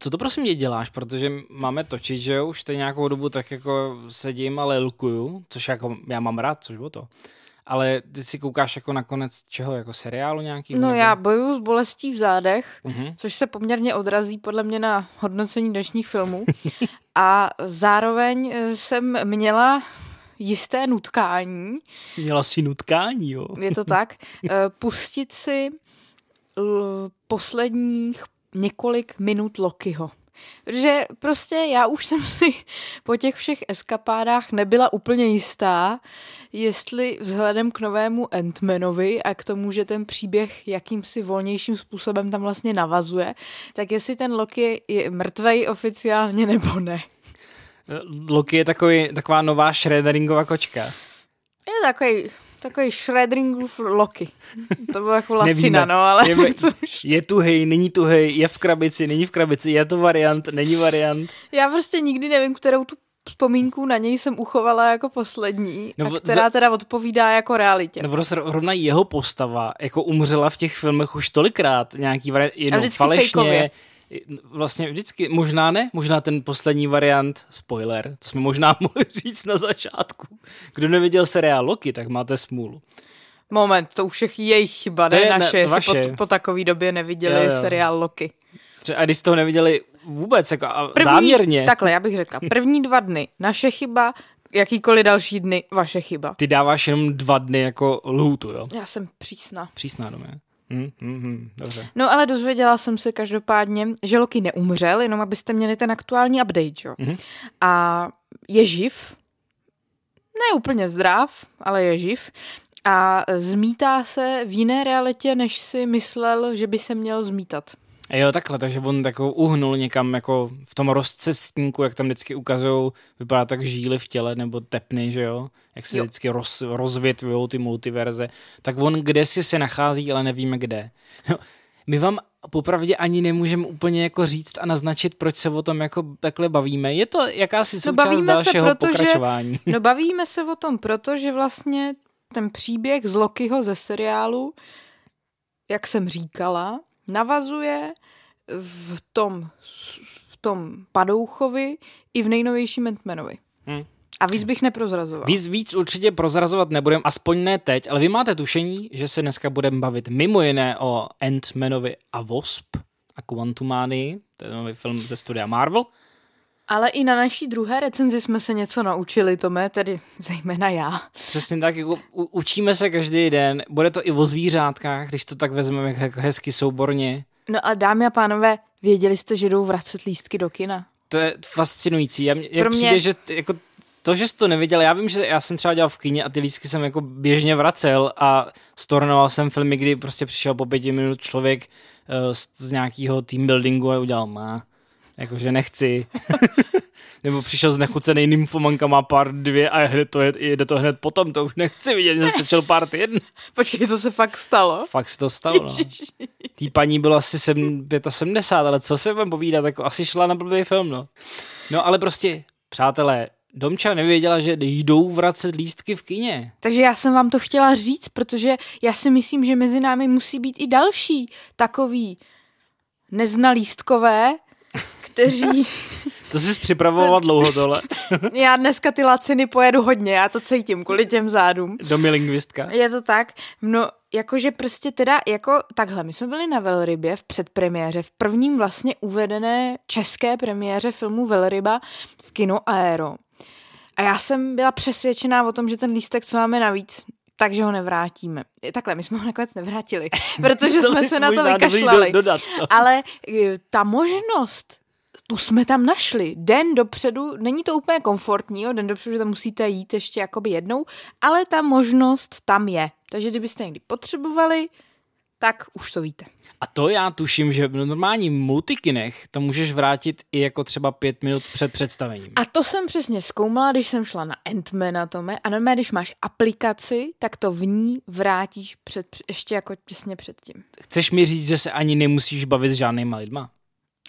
co to prosím mě děláš, protože máme točit, že už teď nějakou dobu tak jako sedím a lelkuju, což jako já mám rád, což bylo to. Ale ty si koukáš jako nakonec čeho, jako seriálu nějaký? No nebo? já bojuju s bolestí v zádech, uh-huh. což se poměrně odrazí podle mě na hodnocení dnešních filmů. a zároveň eh, jsem měla jisté nutkání. Měla si nutkání, jo. Je to tak. Eh, pustit si posledních několik minut Lokiho. Protože prostě já už jsem si po těch všech eskapádách nebyla úplně jistá, jestli vzhledem k novému Ant-Manovi a k tomu, že ten příběh jakýmsi volnějším způsobem tam vlastně navazuje, tak jestli ten Loki je mrtvej oficiálně nebo ne. Loki je takový, taková nová Schrödingová kočka. Je takový Takový Schrödingerův Loki. To bylo jako lacina, no, ale je, je tuhej, není tuhej, je v krabici, není v krabici, je to variant, není variant. Já prostě nikdy nevím, kterou tu vzpomínku na něj jsem uchovala jako poslední, no, a která teda odpovídá jako realitě. No rovna jeho postava jako umřela v těch filmech už tolikrát, nějaký variant, jednou falešně, fejkově vlastně vždycky, možná ne, možná ten poslední variant, spoiler, to jsme možná mohli říct na začátku. Kdo neviděl seriál Loki, tak máte smůlu. Moment, to už je jejich chyba, to ne je naše, ne, jestli po, po takové době neviděli jo, jo. seriál Loki. A když jste ho neviděli vůbec, jako a první, záměrně. Takhle, já bych řekla, první dva dny naše chyba, jakýkoliv další dny vaše chyba. Ty dáváš jenom dva dny jako lhůtu, jo? Já jsem přísná. Přísná, domě. Hmm, hmm, hmm, dobře. No ale dozvěděla jsem se každopádně, že Loki neumřel, jenom abyste měli ten aktuální update, jo. Hmm. A je živ, ne úplně zdrav, ale je živ a zmítá se v jiné realitě, než si myslel, že by se měl zmítat. Jo, takhle, takže on jako uhnul někam jako v tom rozcestníku, jak tam vždycky ukazují, vypadá tak žíly v těle nebo tepny, že jo, jak se jo. vždycky roz, rozvětvují ty multiverze, tak on kde si se nachází, ale nevíme kde. No, my vám popravdě ani nemůžeme úplně jako říct a naznačit, proč se o tom jako takhle bavíme. Je to jakási no, součást no, dalšího se proto, pokračování. Že, no bavíme se o tom, protože vlastně ten příběh z Lokiho ze seriálu, jak jsem říkala, navazuje v tom, v tom Padouchovi i v nejnovějším Ant-Manovi. Hmm. A víc bych neprozrazoval. Víc, víc určitě prozrazovat nebudem, aspoň ne teď, ale vy máte tušení, že se dneska budeme bavit mimo jiné o Ant-Manovi a Wasp a Quantumánii, to je nový film ze studia Marvel. Ale i na naší druhé recenzi jsme se něco naučili, Tome, tedy zejména já. Přesně tak, jako u, učíme se každý den, bude to i o zvířátkách, když to tak vezmeme jako hezky souborně. No a dámy a pánové, věděli jste, že jdou vracet lístky do kina? To je fascinující. Já, mě Pro mě... přijde, že jako to, že jsi to neviděl, já vím, že já jsem třeba dělal v kině a ty lístky jsem jako běžně vracel a stornoval jsem filmy, kdy prostě přišel po pěti minut člověk uh, z, z nějakého team buildingu a udělal má. Jakože nechci. Nebo přišel s nechuceným nymfomanka, má pár dvě a hned to je, jede to hned potom, to už nechci vidět, že stačil pár jedna. Počkej, co se fakt stalo? Fakt se to stalo, no. Tý paní bylo asi 7, 75, ale co se vám povídat, jako asi šla na blbý film, no. No ale prostě, přátelé, Domča nevěděla, že jdou vracet lístky v kině. Takže já jsem vám to chtěla říct, protože já si myslím, že mezi námi musí být i další takový neznalístkové, kteří... to jsi připravovala dlouho tohle. já dneska ty laciny pojedu hodně, já to cítím kvůli těm zádům. Domilingvistka. Je to tak. No, jakože prostě teda, jako takhle, my jsme byli na Velrybě v předpremiéře, v prvním vlastně uvedené české premiéře filmu Velryba v kino Aero. A já jsem byla přesvědčená o tom, že ten lístek, co máme navíc, takže ho nevrátíme. Takhle, my jsme ho nakonec nevrátili, protože jsme se na to vykašlali. Do, dodat to. Ale e, ta možnost, tu jsme tam našli. Den dopředu, není to úplně komfortní, jo, den dopředu, že tam musíte jít ještě jakoby jednou, ale ta možnost tam je. Takže kdybyste někdy potřebovali, tak už to víte. A to já tuším, že v normálním multikinech to můžeš vrátit i jako třeba pět minut před představením. A to jsem přesně zkoumala, když jsem šla na Ant-Mana tome a normálně, když máš aplikaci, tak to v ní vrátíš před, ještě jako těsně předtím. Chceš mi říct, že se ani nemusíš bavit s žádnýma lidma?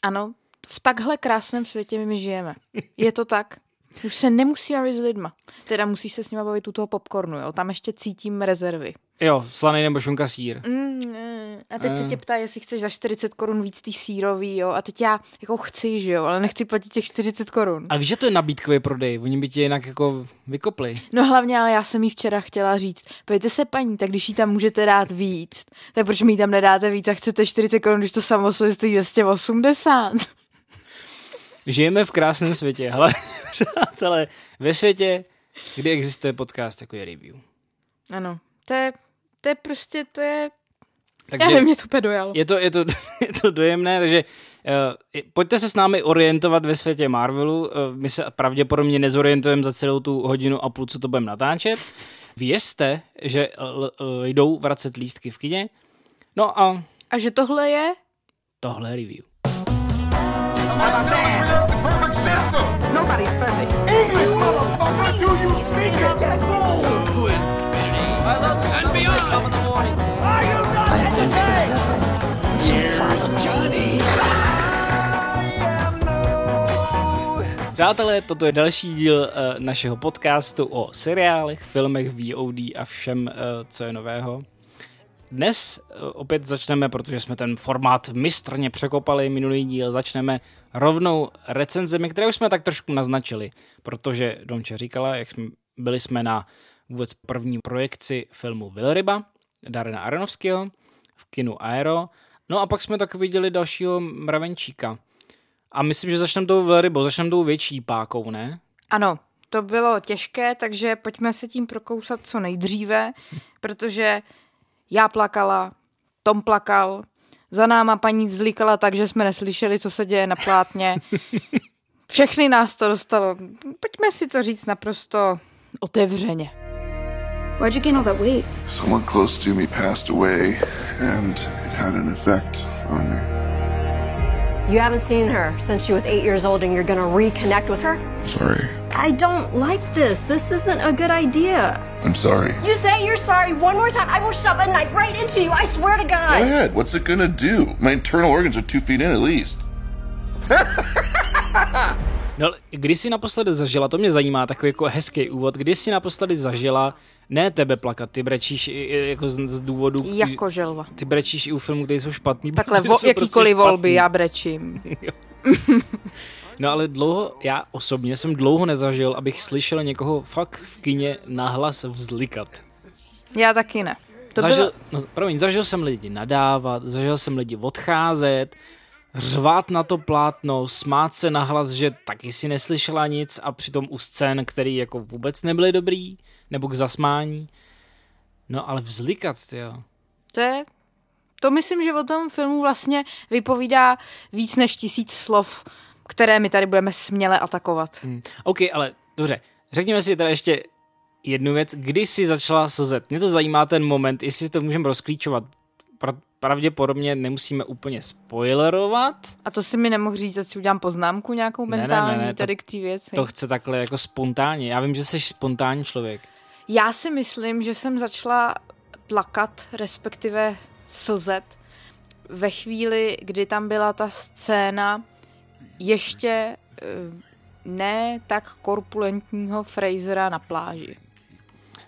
Ano, v takhle krásném světě my žijeme. Je to tak. Už se nemusí bavit s lidma. Teda musí se s nimi bavit u toho popcornu, jo. Tam ještě cítím rezervy. Jo, slaný nebo šunka sír. Mm, a teď se tě ptá, jestli chceš za 40 korun víc tý sírový, jo. A teď já jako chci, že jo, ale nechci platit těch 40 korun. Ale víš, že to je nabídkový prodej, oni by tě jinak jako vykopli. No hlavně, ale já jsem jí včera chtěla říct, pojďte se paní, tak když jí tam můžete dát víc, tak proč mi tam nedáte víc a chcete 40 korun, když to samo stojí 280? Žijeme v krásném světě, ale přátelé, ve světě, kdy existuje podcast jako je review. Ano, to je, to je prostě, to je takže Já nevím, mě to úplně dojalo. Je to, je to, je to dojemné, takže uh, pojďte se s námi orientovat ve světě Marvelu. Uh, my se pravděpodobně nezorientujeme za celou tu hodinu a půl, co to budeme natáčet. Vězte, že l, l, jdou vracet lístky v kině. No a... A že tohle je? Tohle je review. Nobody's perfect. English, motherfucker! Do you speak it? Přátelé, toto je další díl uh, našeho podcastu o seriálech, filmech, VOD a všem, uh, co je nového. Dnes uh, opět začneme, protože jsme ten formát mistrně překopali minulý díl, začneme rovnou recenzemi, které už jsme tak trošku naznačili, protože Domče říkala, jak jsme byli jsme na vůbec první projekci filmu Velryba, Darena Aronovského, v kinu Aero. No a pak jsme tak viděli dalšího mravenčíka. A myslím, že začneme tou velrybou, začneme tou větší pákou, ne? Ano, to bylo těžké, takže pojďme se tím prokousat co nejdříve, protože já plakala, Tom plakal, za náma paní vzlikala tak, že jsme neslyšeli, co se děje na plátně. Všechny nás to dostalo. Pojďme si to říct naprosto otevřeně. Why'd you gain all that weight? Someone close to me passed away, and it had an effect on me. You haven't seen her since she was eight years old, and you're gonna reconnect with her? Sorry. I don't like this. This isn't a good idea. I'm sorry. You say you're sorry one more time, I will shove a knife right into you. I swear to God. Go ahead. What's it gonna do? My internal organs are two feet in at least. No, kdy jsi naposledy zažila, to mě zajímá, takový jako hezký úvod, kdy jsi naposledy zažila ne tebe plakat, ty brečíš jako z, z důvodu... Jako želva. Ty brečíš i u filmů, které jsou špatný. Takhle, vo, jakýkoliv prostě volby, já brečím. no ale dlouho, já osobně jsem dlouho nezažil, abych slyšel někoho fakt v kině nahlas vzlikat. Já taky ne. To zažil, bylo... no, promiň, zažil jsem lidi nadávat, zažil jsem lidi odcházet, řvát na to plátno, smát se nahlas, že taky si neslyšela nic a přitom u scén, který jako vůbec nebyly dobrý, nebo k zasmání. No ale vzlikat, jo. To je, to myslím, že o tom filmu vlastně vypovídá víc než tisíc slov, které my tady budeme směle atakovat. Hmm. OK, ale dobře, řekněme si teda ještě jednu věc. Kdy jsi začala slzet? Mě to zajímá ten moment, jestli to můžeme rozklíčovat pravděpodobně nemusíme úplně spoilerovat. A to si mi nemohl říct, že si udělám poznámku nějakou mentální ne, ne, ne, tady k té věci. To chce takhle jako spontánně. Já vím, že jsi spontánní člověk. Já si myslím, že jsem začala plakat, respektive slzet ve chvíli, kdy tam byla ta scéna ještě eh, ne tak korpulentního Frasera na pláži.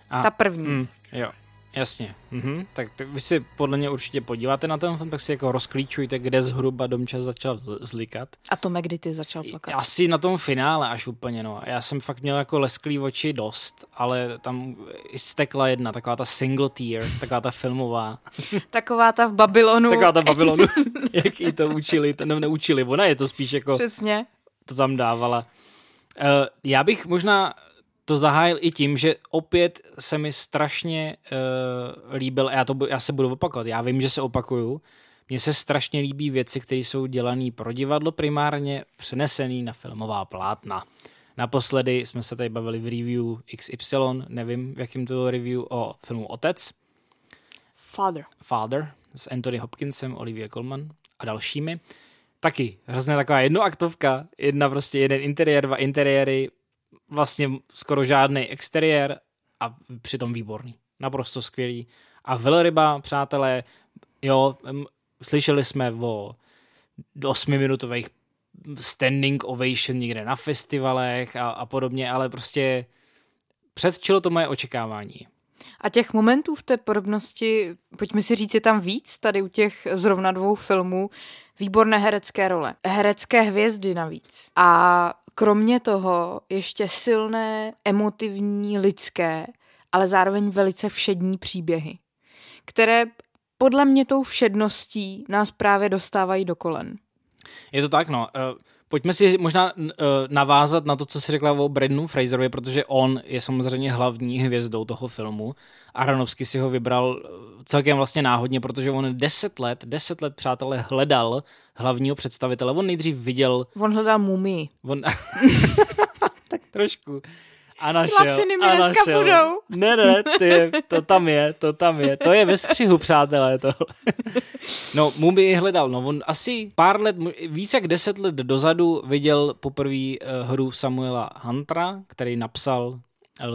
A, ta první. Mm, jo. Jasně, mhm. tak, tak vy si podle mě určitě podíváte na ten film, tak si jako rozklíčujte, kde zhruba Domča začal zlikat. A to kdy ty začal plakat? Asi na tom finále až úplně, no. Já jsem fakt měl jako lesklý oči dost, ale tam stekla jedna, taková ta single tear, taková ta filmová. taková ta v Babylonu. taková ta v Babylonu, jak jí to učili, to no, neučili, ona je to spíš jako... Přesně. To tam dávala. Uh, já bych možná to zahájil i tím, že opět se mi strašně uh, líbil, já, to, já se budu opakovat, já vím, že se opakuju, mně se strašně líbí věci, které jsou dělané pro divadlo primárně, přenesený na filmová plátna. Naposledy jsme se tady bavili v review XY, nevím, v jakém to bylo review o filmu Otec. Father. Father s Anthony Hopkinsem, Olivia Colman a dalšími. Taky hrozně taková jednoaktovka, jedna prostě jeden interiér, dva interiéry, vlastně skoro žádný exteriér a přitom výborný. Naprosto skvělý. A velryba, přátelé, jo, slyšeli jsme o osmiminutových standing ovation někde na festivalech a, a podobně, ale prostě předčilo to moje očekávání. A těch momentů v té podobnosti, pojďme si říct, je tam víc tady u těch zrovna dvou filmů. Výborné herecké role. Herecké hvězdy navíc. A kromě toho ještě silné, emotivní, lidské, ale zároveň velice všední příběhy, které podle mě tou všedností nás právě dostávají do kolen. Je to tak, no. Pojďme si možná uh, navázat na to, co jsi řekla o Bradnu Fraserovi, protože on je samozřejmě hlavní hvězdou toho filmu. Aronovsky si ho vybral eh, celkem vlastně náhodně, protože on deset let, deset let, přátelé, hledal hlavního představitele. On nejdřív viděl... On hledal mumii. On... tak trošku. A našel. Laciny mi a dneska našel. budou. Ne, ne, ty, to tam je, to tam je. To je ve střihu, přátelé, to. no, Mubi hledal, no on asi pár let, více jak deset let dozadu viděl poprvé uh, hru Samuela Huntera, který napsal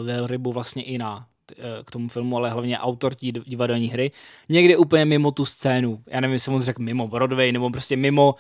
Velrybu vlastně i na eh, k tomu filmu, ale hlavně autor tí divadelní hry, někde úplně mimo tu scénu. Já nevím, jestli mu řekl mimo Broadway, nebo prostě mimo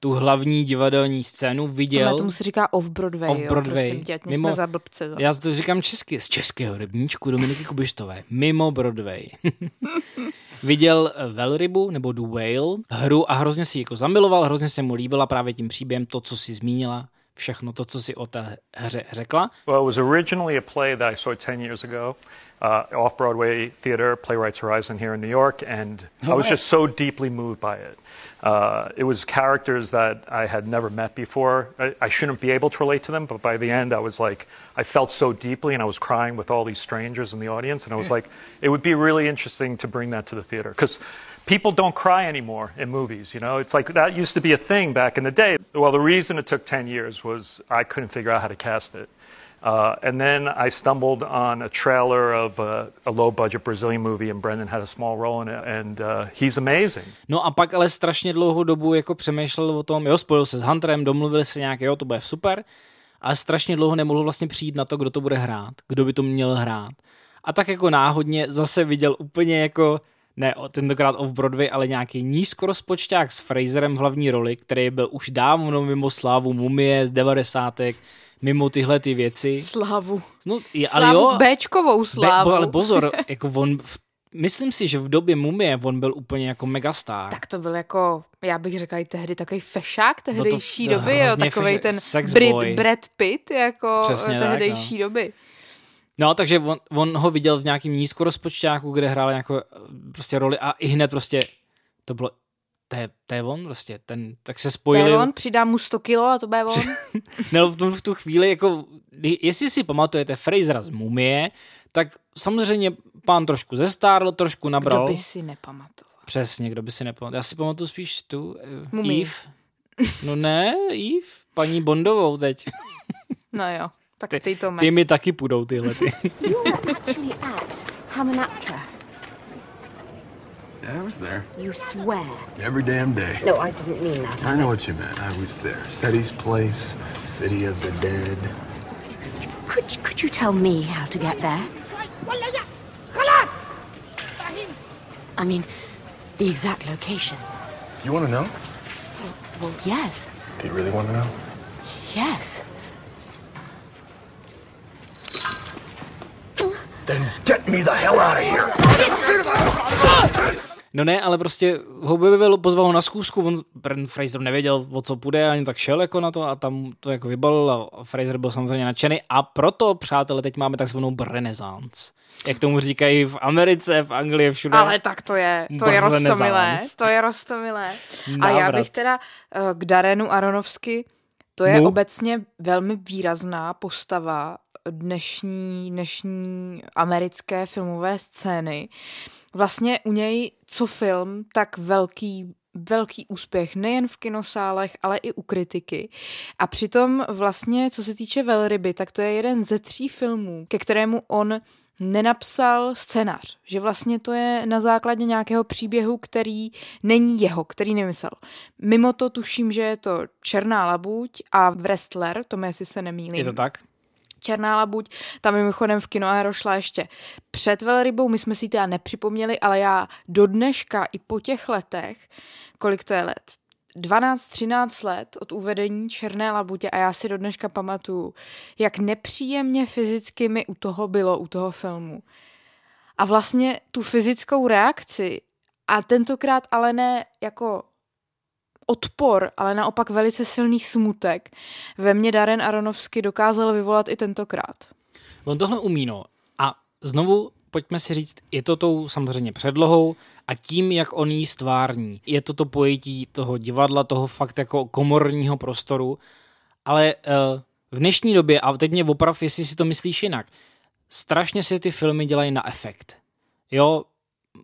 tu hlavní divadelní scénu viděl. Tohle tomu se říká off-Broadway, off-Broadway. jo, prosím tě, mimo, jsme za blbce zase. Já to říkám česky, z českého rybníčku Dominiky Kubištové, mimo Broadway. viděl eh, Velrybu, nebo The Whale, hru a hrozně si jako zamiloval, hrozně se mu líbila právě tím příběhem, to, co si zmínila, všechno to, co si o té hře řekla. Well, it was originally a play that I saw 10 years ago. Uh, off-Broadway theater, Playwrights Horizon here in New York, and I was just so deeply moved by it. Uh, it was characters that I had never met before. I, I, shouldn't be able to relate to them, but by the end, I was like, I felt so deeply, and I was crying with all these strangers in the audience, and I was like, it would be really interesting to bring that to the theater because people don't cry anymore in movies. You know, it's like that used to be a thing back in the day. Well, the reason it took ten years was I couldn't figure out how to cast it. Uh, and then I stumbled on a trailer of a, a low-budget Brazilian movie, and Brendan had a small role in it, and uh, he's amazing. No a pak ale strašně dlouhou dobu jako přemýšlel o tom, jo, spojil se s Hunterem, domluvili se nějak, jo, to bude super, ale strašně dlouho nemohl vlastně přijít na to, kdo to bude hrát, kdo by to měl hrát. A tak jako náhodně zase viděl úplně jako ne tentokrát off-Broadway, ale nějaký nízkorozpočták s Fraserem v hlavní roli, který byl už dávno mimo slávu mumie z devadesátek, mimo tyhle ty věci. Slavu. No, je, ale jo, Bčkovou slávu. Be, ale pozor, jako on v Myslím si, že v době Mumie on byl úplně jako megastar. Tak to byl jako, já bych řekla i tehdy takový fešák tehdejší no to, doby, jo, takový ten Brad, Brad Pitt jako Přesně tehdejší tak, no. doby. No, takže on, on ho viděl v nějakým nízkorozpočtáku, kde hrál nějakou prostě roli a i hned prostě to bylo to je, to je on prostě, ten, tak se spojili. To je on, přidám mu 100 kilo a to bude on. no v, tu, v tu chvíli, jako, jestli si pamatujete Frasera z Mumie, tak samozřejmě pán trošku zestárl, trošku nabral. Kdo by si nepamatoval? Přesně, kdo by si nepamatoval. Já si pamatuju spíš tu, uh, Mumii. Eve. No ne, Eve, paní Bondovou teď. no jo, tak ty, ty to Ty mi taky půjdou tyhle. Ty. Yeah, I was there. You swear? Every damn day. No, I didn't mean that. I know what you meant. I was there. Seti's place, City of the Dead. Could, could you tell me how to get there? I mean, the exact location. You want to know? Well, well, yes. Do you really want to know? Yes. Then get me the hell out of here! No ne, ale prostě ho objevil, pozval ho na schůzku, on, Brendan Fraser nevěděl, o co půjde, ani tak šel jako na to a tam to jako vybalil a Fraser byl samozřejmě nadšený a proto, přátelé, teď máme takzvanou renesance. Jak tomu říkají v Americe, v Anglii, všude. Ale tak to je, to je rostomilé, to je rostomilé. A já bych teda uh, k Darenu Aronovsky, to je no. obecně velmi výrazná postava dnešní, dnešní americké filmové scény. Vlastně u něj co film, tak velký velký úspěch nejen v kinosálech, ale i u kritiky. A přitom vlastně, co se týče Velryby, tak to je jeden ze tří filmů, ke kterému on nenapsal scénář, že vlastně to je na základě nějakého příběhu, který není jeho, který nemyslel. Mimo to tuším, že je to Černá labuť a Wrestler, to jestli se nemýlím. Je to tak? Černá labuť, tam mimochodem v kino Aero šla ještě před Velrybou, my jsme si teda nepřipomněli, ale já do dneška i po těch letech, kolik to je let, 12-13 let od uvedení Černé labutě a já si do dneška pamatuju, jak nepříjemně fyzicky mi u toho bylo, u toho filmu. a vlastně tu fyzickou reakci a tentokrát ale ne jako odpor, ale naopak velice silný smutek ve mně Darren Aronovsky dokázal vyvolat i tentokrát. On tohle umí, no. A znovu pojďme si říct, je to tou samozřejmě předlohou a tím, jak on jí stvární. Je to to pojetí toho divadla, toho fakt jako komorního prostoru, ale uh, v dnešní době, a teď mě oprav, jestli si to myslíš jinak, strašně se ty filmy dělají na efekt. Jo,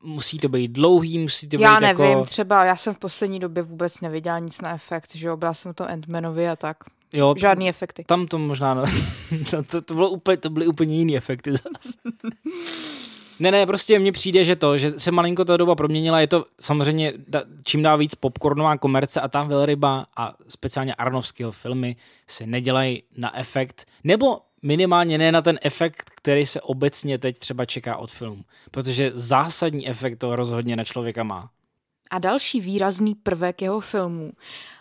musí to být dlouhý, musí to já být nevím, jako... třeba já jsem v poslední době vůbec neviděla nic na efekt, že jo, byla jsem to Endmanovi a tak. Jo, Žádný efekty. Tam to možná, no, to, to, bylo úplně, to byly úplně jiný efekty zase. Ne, ne, prostě mně přijde, že to, že se malinko ta doba proměnila, je to samozřejmě da, čím dál víc popcornová komerce a tam velryba a speciálně Arnovského filmy se nedělají na efekt, nebo minimálně ne na ten efekt, který se obecně teď třeba čeká od filmu, protože zásadní efekt to rozhodně na člověka má. A další výrazný prvek jeho filmů.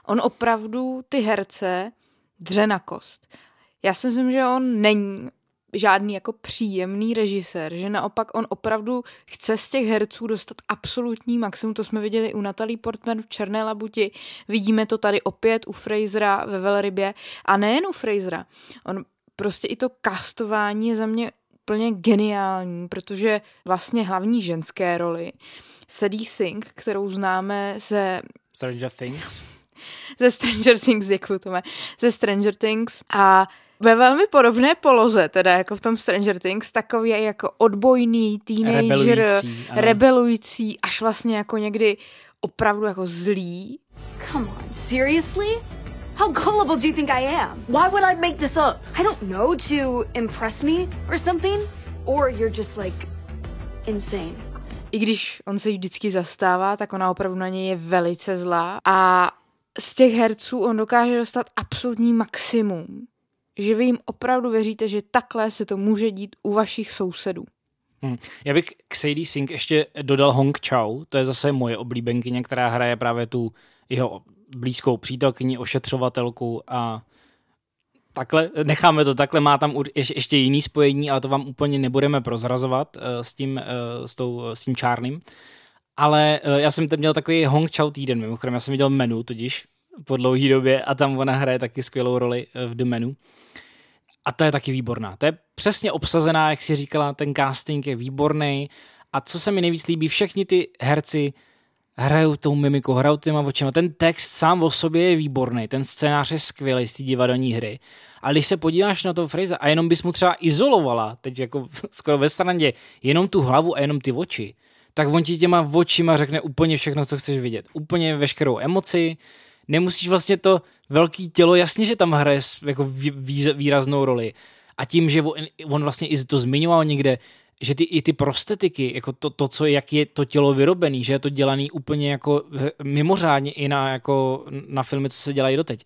On opravdu ty herce dře na kost. Já si myslím, že on není žádný jako příjemný režisér, že naopak on opravdu chce z těch herců dostat absolutní maximum. To jsme viděli u Natalie Portman v Černé labuti, vidíme to tady opět u Frasera ve Velrybě a nejen u Frasera. On prostě i to castování je za mě úplně geniální, protože vlastně hlavní ženské roli Sadie Sink, kterou známe ze Stranger Things. ze Stranger Things, děkuji Tome, ze Stranger Things a ve velmi podobné poloze, teda jako v tom Stranger Things, takový jako odbojný teenager, rebelující, rebelující, až vlastně jako někdy opravdu jako zlý. Come on, seriously? How gullible do you think I am? Why would I make this up? I don't know, to impress me or something? Or you're just like insane. I když on se vždycky zastává, tak ona opravdu na něj je velice zlá a z těch herců on dokáže dostat absolutní maximum že vy jim opravdu věříte, že takhle se to může dít u vašich sousedů. Hmm. Já bych k Sadie Sink ještě dodal Hong Chao, to je zase moje oblíbenkyně, která hraje právě tu jeho blízkou přítelkyni, ošetřovatelku a takhle, necháme to takhle, má tam ještě jiný spojení, ale to vám úplně nebudeme prozrazovat uh, s, tím, uh, s, tou, s tím čárným. Ale já jsem teď měl takový Hong Chao týden, mimochodem, já jsem viděl menu totiž po dlouhé době a tam ona hraje taky skvělou roli v The Menu. A to je taky výborná. To je přesně obsazená, jak si říkala, ten casting je výborný. A co se mi nejvíc líbí, všechny ty herci hrajou tou mimikou, hrajou těma očima. Ten text sám o sobě je výborný, ten scénář je skvělý z té divadelní hry. A když se podíváš na to Fraser a jenom bys mu třeba izolovala, teď jako skoro ve straně, jenom tu hlavu a jenom ty oči, tak on ti těma očima řekne úplně všechno, co chceš vidět. Úplně veškerou emoci, nemusíš vlastně to velký tělo, jasně, že tam hraje jako výraznou roli. A tím, že on vlastně i to zmiňoval někde, že ty, i ty prostetiky, jako to, to, co, jak je to tělo vyrobený, že je to dělaný úplně jako mimořádně i na, jako na filmy, co se dělají doteď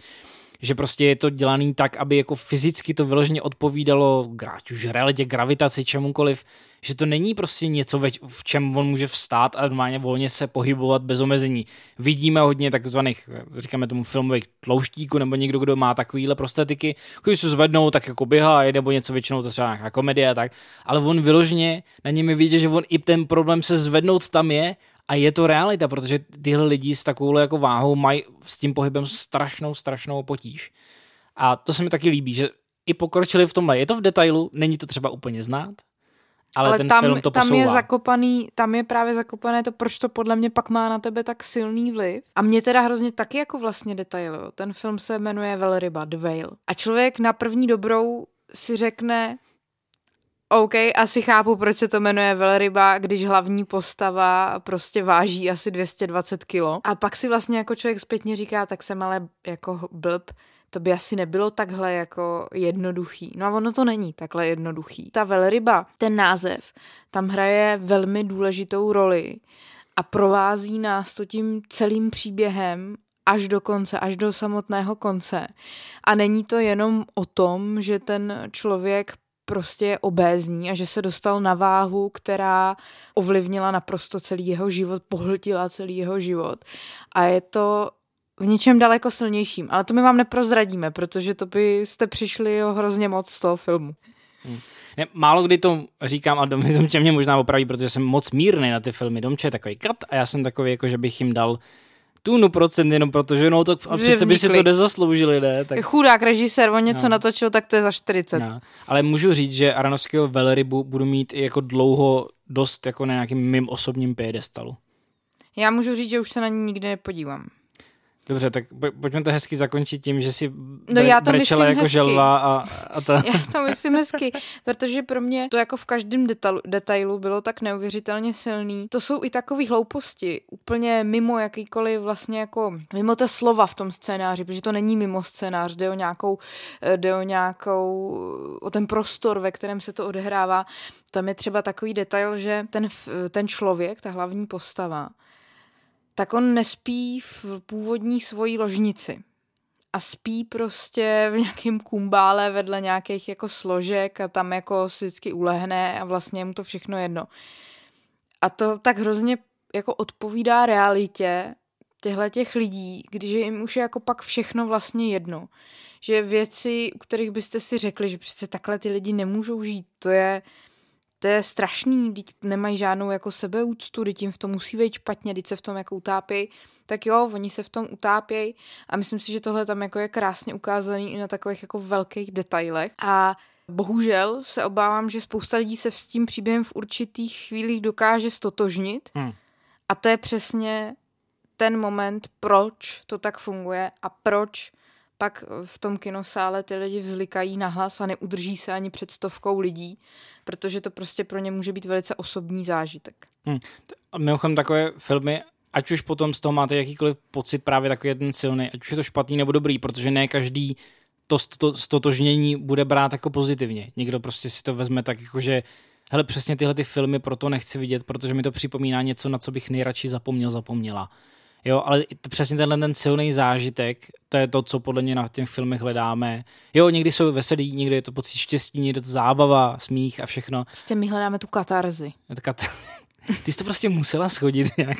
že prostě je to dělaný tak, aby jako fyzicky to vyloženě odpovídalo, ať už realitě, gravitaci, čemukoliv, že to není prostě něco, v čem on může vstát a normálně volně se pohybovat bez omezení. Vidíme hodně takzvaných, říkáme tomu filmových tlouštíků, nebo někdo, kdo má takovýhle prostetiky, když se zvednou, tak jako běhá, nebo něco většinou to třeba nějaká komedie a tak, ale on vyloženě na něm vidí, že on i ten problém se zvednout tam je a je to realita, protože tyhle lidi s takovou jako váhou mají s tím pohybem strašnou, strašnou potíž. A to se mi taky líbí, že i pokročili v tomhle. Je to v detailu, není to třeba úplně znát, ale, ale ten tam, film to tam posouvá. je zakopaný, tam je právě zakopané to, proč to podle mě pak má na tebe tak silný vliv. A mě teda hrozně taky jako vlastně detaily. Ten film se jmenuje Velryba, The Whale. A člověk na první dobrou si řekne, OK, asi chápu, proč se to jmenuje velryba, když hlavní postava prostě váží asi 220 kilo. A pak si vlastně jako člověk zpětně říká, tak jsem ale jako blb, to by asi nebylo takhle jako jednoduchý. No a ono to není takhle jednoduchý. Ta velryba, ten název, tam hraje velmi důležitou roli a provází nás to tím celým příběhem až do konce, až do samotného konce. A není to jenom o tom, že ten člověk prostě je obézní a že se dostal na váhu, která ovlivnila naprosto celý jeho život, pohltila celý jeho život. A je to v něčem daleko silnějším. Ale to my vám neprozradíme, protože to byste přišli o hrozně moc z toho filmu. Hmm. Ne, málo kdy to říkám a Domče mě možná opraví, protože jsem moc mírný na ty filmy. Domče je takový kat a já jsem takový, jako že bych jim dal tunu procent jenom protože no to a přece by si to nezasloužili, ne? Tak... Chudák režisér, on něco no. natočil, tak to je za 40. No. Ale můžu říct, že Aranovského velrybu budu mít i jako dlouho dost jako na nějakým mým osobním piedestalu. Já můžu říct, že už se na ní nikdy nepodívám. Dobře, tak pojďme to hezky zakončit tím, že si no já to brečela jako hezky. želva a, a to. Já to myslím hezky, protože pro mě to jako v každém detailu, detailu bylo tak neuvěřitelně silný. To jsou i takové hlouposti, úplně mimo jakýkoliv vlastně jako, mimo ta slova v tom scénáři, protože to není mimo scénář, jde o nějakou, jde o nějakou, o ten prostor, ve kterém se to odehrává. Tam je třeba takový detail, že ten, ten člověk, ta hlavní postava, tak on nespí v původní svojí ložnici. A spí prostě v nějakém kumbále vedle nějakých jako složek a tam jako si vždycky ulehne a vlastně mu to všechno jedno. A to tak hrozně jako odpovídá realitě těchto těch lidí, když jim už je jako pak všechno vlastně jedno. Že věci, u kterých byste si řekli, že přece takhle ty lidi nemůžou žít, to je, to je strašný, když nemají žádnou jako sebeúctu, když tím v tom musí být špatně, když se v tom jako utápějí, tak jo, oni se v tom utápějí a myslím si, že tohle tam jako je krásně ukázaný i na takových jako velkých detailech. A bohužel se obávám, že spousta lidí se s tím příběhem v určitých chvílích dokáže stotožnit. Hmm. a to je přesně ten moment, proč to tak funguje a proč pak v tom kinosále ty lidi vzlikají nahlas a neudrží se ani před stovkou lidí, protože to prostě pro ně může být velice osobní zážitek. Hmm. Mimochodem takové filmy, ať už potom z toho máte jakýkoliv pocit právě takový ten silný, ať už je to špatný nebo dobrý, protože ne každý to, to stotožnění bude brát jako pozitivně. Někdo prostě si to vezme tak jako, že hele, přesně tyhle ty filmy proto nechci vidět, protože mi to připomíná něco, na co bych nejradši zapomněl, zapomněla. Jo, ale přesně tenhle ten silný zážitek, to je to, co podle mě na těch filmech hledáme. Jo, někdy jsou veselí, někdy je to pocit štěstí, někdy je to zábava, smích a všechno. Prostě my hledáme tu katarzi. Kat... Ty jsi to prostě musela schodit nějak.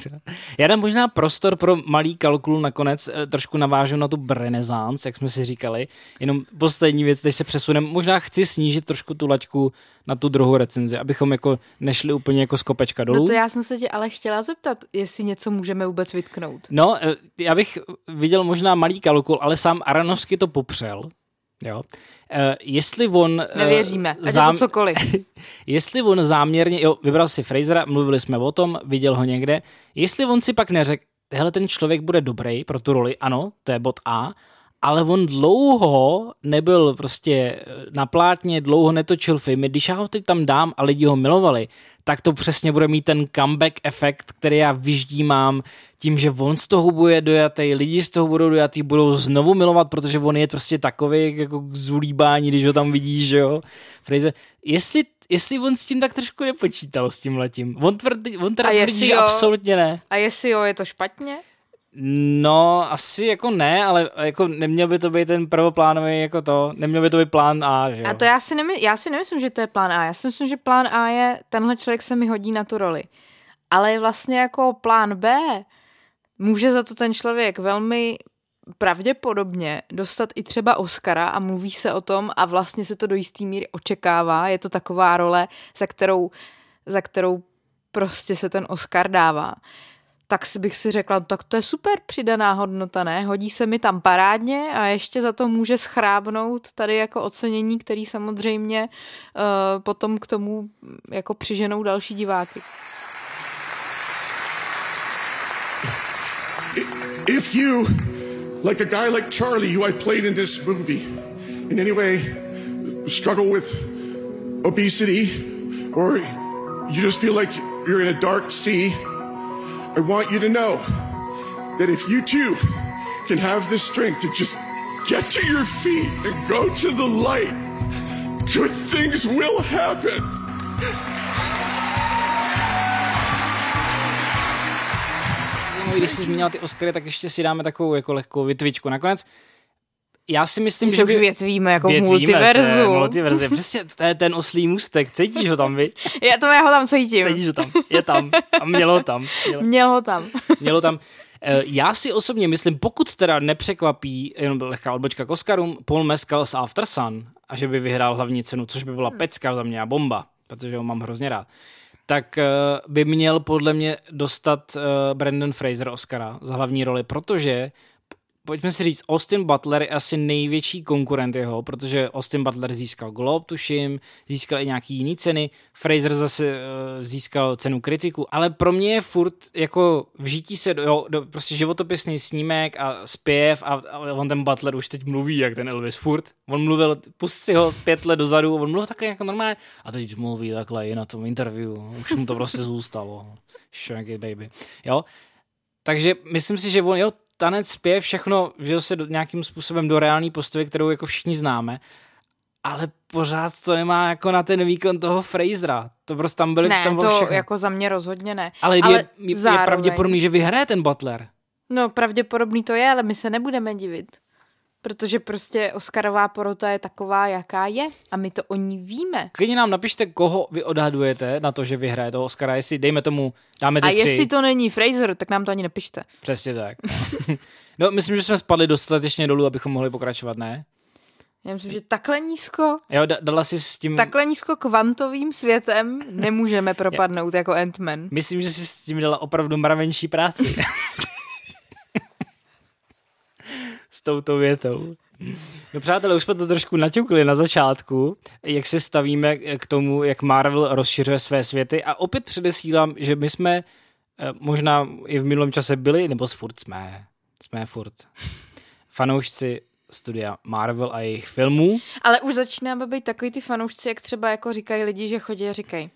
Já dám možná prostor pro malý kalkul nakonec, eh, trošku navážu na tu renesance, jak jsme si říkali. Jenom poslední věc, když se přesuneme, možná chci snížit trošku tu laťku na tu druhou recenzi, abychom jako nešli úplně jako z kopečka dolů. No to já jsem se tě ale chtěla zeptat, jestli něco můžeme vůbec vytknout. No, eh, já bych viděl možná malý kalkul, ale sám Aranovsky to popřel, Jo. Uh, jestli on... Uh, Nevěříme, ať zám... to cokoliv. jestli on záměrně, jo, vybral si Frasera, mluvili jsme o tom, viděl ho někde, jestli on si pak neřekl, hele, ten člověk bude dobrý pro tu roli, ano, to je bod A, ale on dlouho nebyl prostě na plátně, dlouho netočil filmy. Když já ho teď tam dám a lidi ho milovali, tak to přesně bude mít ten comeback efekt, který já vyždímám tím, že on z toho bude dojatý, lidi z toho budou dojatý, budou znovu milovat, protože on je prostě takový jako k zulíbání, když ho tam vidíš, že jo. Fraser, jestli, jestli on s tím tak trošku nepočítal s tím letím. On, tvrdí, on teda tvrdí, že absolutně ne. A jestli jo, je to špatně? No, asi jako ne, ale jako neměl by to být ten prvoplánový jako to, neměl by to být plán A, že jo? A to já si, nemysl, já si nemyslím, že to je plán A, já si myslím, že plán A je, tenhle člověk se mi hodí na tu roli. Ale vlastně jako plán B může za to ten člověk velmi pravděpodobně dostat i třeba Oscara a mluví se o tom a vlastně se to do jistý míry očekává. Je to taková role, za kterou, za kterou prostě se ten Oscar dává tak si bych si řekla, tak to je super přidaná hodnota, ne? Hodí se mi tam parádně a ještě za to může schrábnout tady jako ocenění, který samozřejmě uh, potom k tomu jako přiženou další diváky. If you, like a guy like Charlie, who I played in this movie, in any way struggle with obesity, or you just feel like you're in a dark sea, I want you to know that if you too can have the strength to just get to your feet and go to the light, good things will happen. Když jsi zmínila ty Oscary, tak ještě si dáme takovou jako lehkou vytvičku. Nakonec já si myslím, že... už věc víme, jako v multiverzu. Se, multiverze. Přesně, to je ten oslý můstek. Cítíš ho tam, vy? Já to já ho tam cítím. Cítíš ho tam. Je tam. A mělo ho tam. Mělo, mělo ho tam. mělo tam. Eh, já si osobně myslím, pokud teda nepřekvapí, jenom lehká odbočka k Oscarům, Paul Mescal z After Sun, a že by vyhrál hlavní cenu, což by byla hmm. pecka za mě a bomba, protože ho mám hrozně rád, tak uh, by měl podle mě dostat uh, Brandon Fraser Oscara za hlavní roli, protože pojďme si říct, Austin Butler je asi největší konkurent jeho, protože Austin Butler získal Globe, tuším, získal i nějaký jiný ceny, Fraser zase uh, získal cenu kritiku, ale pro mě je furt jako vžítí se do, do prostě životopisný snímek a zpěv a, a on ten Butler už teď mluví jak ten Elvis furt. On mluvil, pust si ho pět let dozadu, on mluvil takhle jako normálně a teď mluví takhle i na tom interview, už mu to prostě zůstalo. Shank it, baby. Jo? Takže myslím si, že on, jo, tanec, zpěv, všechno vžil se do, nějakým způsobem do reální postavy, kterou jako všichni známe, ale pořád to nemá jako na ten výkon toho Frasera. To prostě tam byly ne, tam to všechno. jako za mě rozhodně ne. Ale, ale je, je, je pravděpodobný, že vyhraje ten Butler. No pravděpodobný to je, ale my se nebudeme divit. Protože prostě Oscarová porota je taková, jaká je a my to o ní víme. Klidně nám napište, koho vy odhadujete na to, že vyhraje toho Oscara, jestli dejme tomu, dáme ty A tři. jestli to není Fraser, tak nám to ani nepište. Přesně tak. No. myslím, že jsme spadli dostatečně dolů, abychom mohli pokračovat, ne? Já myslím, že takhle nízko, jo, dala si s tím... takhle nízko kvantovým světem nemůžeme propadnout jako Ant-Man. Myslím, že si s tím dala opravdu mravenčí práci. s touto větou. No přátelé, už jsme to trošku naťukli na začátku, jak se stavíme k tomu, jak Marvel rozšiřuje své světy a opět předesílám, že my jsme eh, možná i v minulém čase byli, nebo furt jsme, jsme furt fanoušci studia Marvel a jejich filmů. Ale už začínáme být takový ty fanoušci, jak třeba jako říkají lidi, že chodí a říkají,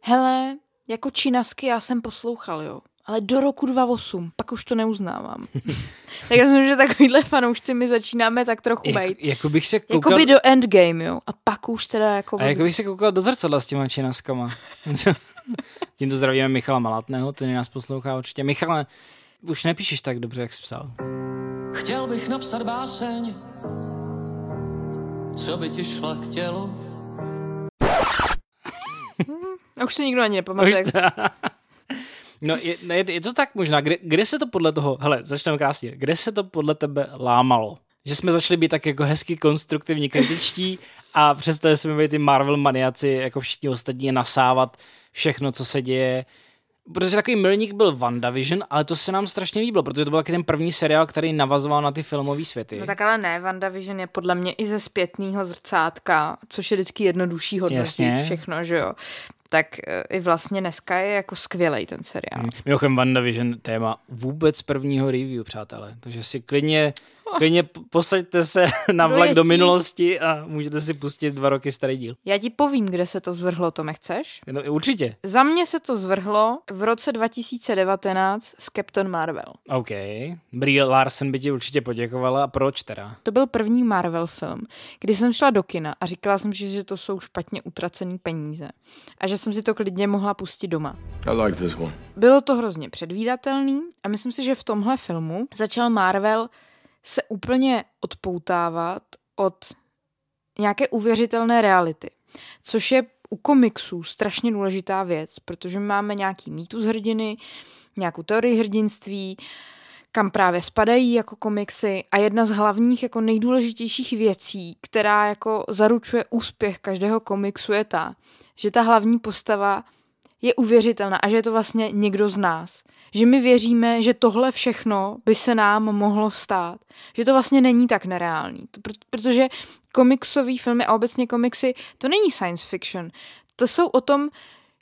hele, jako činasky já jsem poslouchal, jo ale do roku 2008, pak už to neuznávám. tak já myslím, že takovýhle fanoušci my začínáme tak trochu Jak, být. jako bych se koukal... Jakoby do endgame, jo. A pak už teda jako... A jako bych se koukal do zrcadla s těma činaskama. Tímto zdravíme Michala Malatného, ten nás poslouchá určitě. Michale, už nepíšeš tak dobře, jak jsi psal. Chtěl bych napsat báseň, co by ti šla k tělu. A už se nikdo ani nepamatuje. No, je, je, je to tak možná, kde, kde se to podle toho, hele, začneme krásně, kde se to podle tebe lámalo? Že jsme začali být tak jako hezky konstruktivní, kritičtí a přesto jsme být ty Marvel maniaci, jako všichni ostatní, nasávat všechno, co se děje. Protože takový milník byl WandaVision, ale to se nám strašně líbilo, protože to byl taky ten první seriál, který navazoval na ty filmové světy. No tak ale ne, WandaVision je podle mě i ze zpětného zrcátka, což je vždycky jednodušší hodnotit Jasně. všechno, že jo tak e, i vlastně dneska je jako skvělý ten seriál. Hmm. Mimochodem WandaVision téma vůbec prvního review, přátelé. Takže si klidně Klidně posaďte se na vlak do minulosti a můžete si pustit dva roky starý díl. Já ti povím, kde se to zvrhlo, to chceš? No, určitě. Za mě se to zvrhlo v roce 2019 s Captain Marvel. OK. Brie Larson by ti určitě poděkovala. A proč teda? To byl první Marvel film, kdy jsem šla do kina a říkala jsem si, že to jsou špatně utracený peníze. A že jsem si to klidně mohla pustit doma. I like this one. Bylo to hrozně předvídatelný a myslím si, že v tomhle filmu začal Marvel se úplně odpoutávat od nějaké uvěřitelné reality, což je u komiksů strašně důležitá věc, protože máme nějaký mýtus hrdiny, nějakou teorii hrdinství, kam právě spadají jako komiksy a jedna z hlavních jako nejdůležitějších věcí, která jako zaručuje úspěch každého komiksu je ta, že ta hlavní postava je uvěřitelná a že je to vlastně někdo z nás. Že my věříme, že tohle všechno by se nám mohlo stát. Že to vlastně není tak nereálný. To, protože komiksové filmy a obecně komiksy, to není science fiction. To jsou o tom,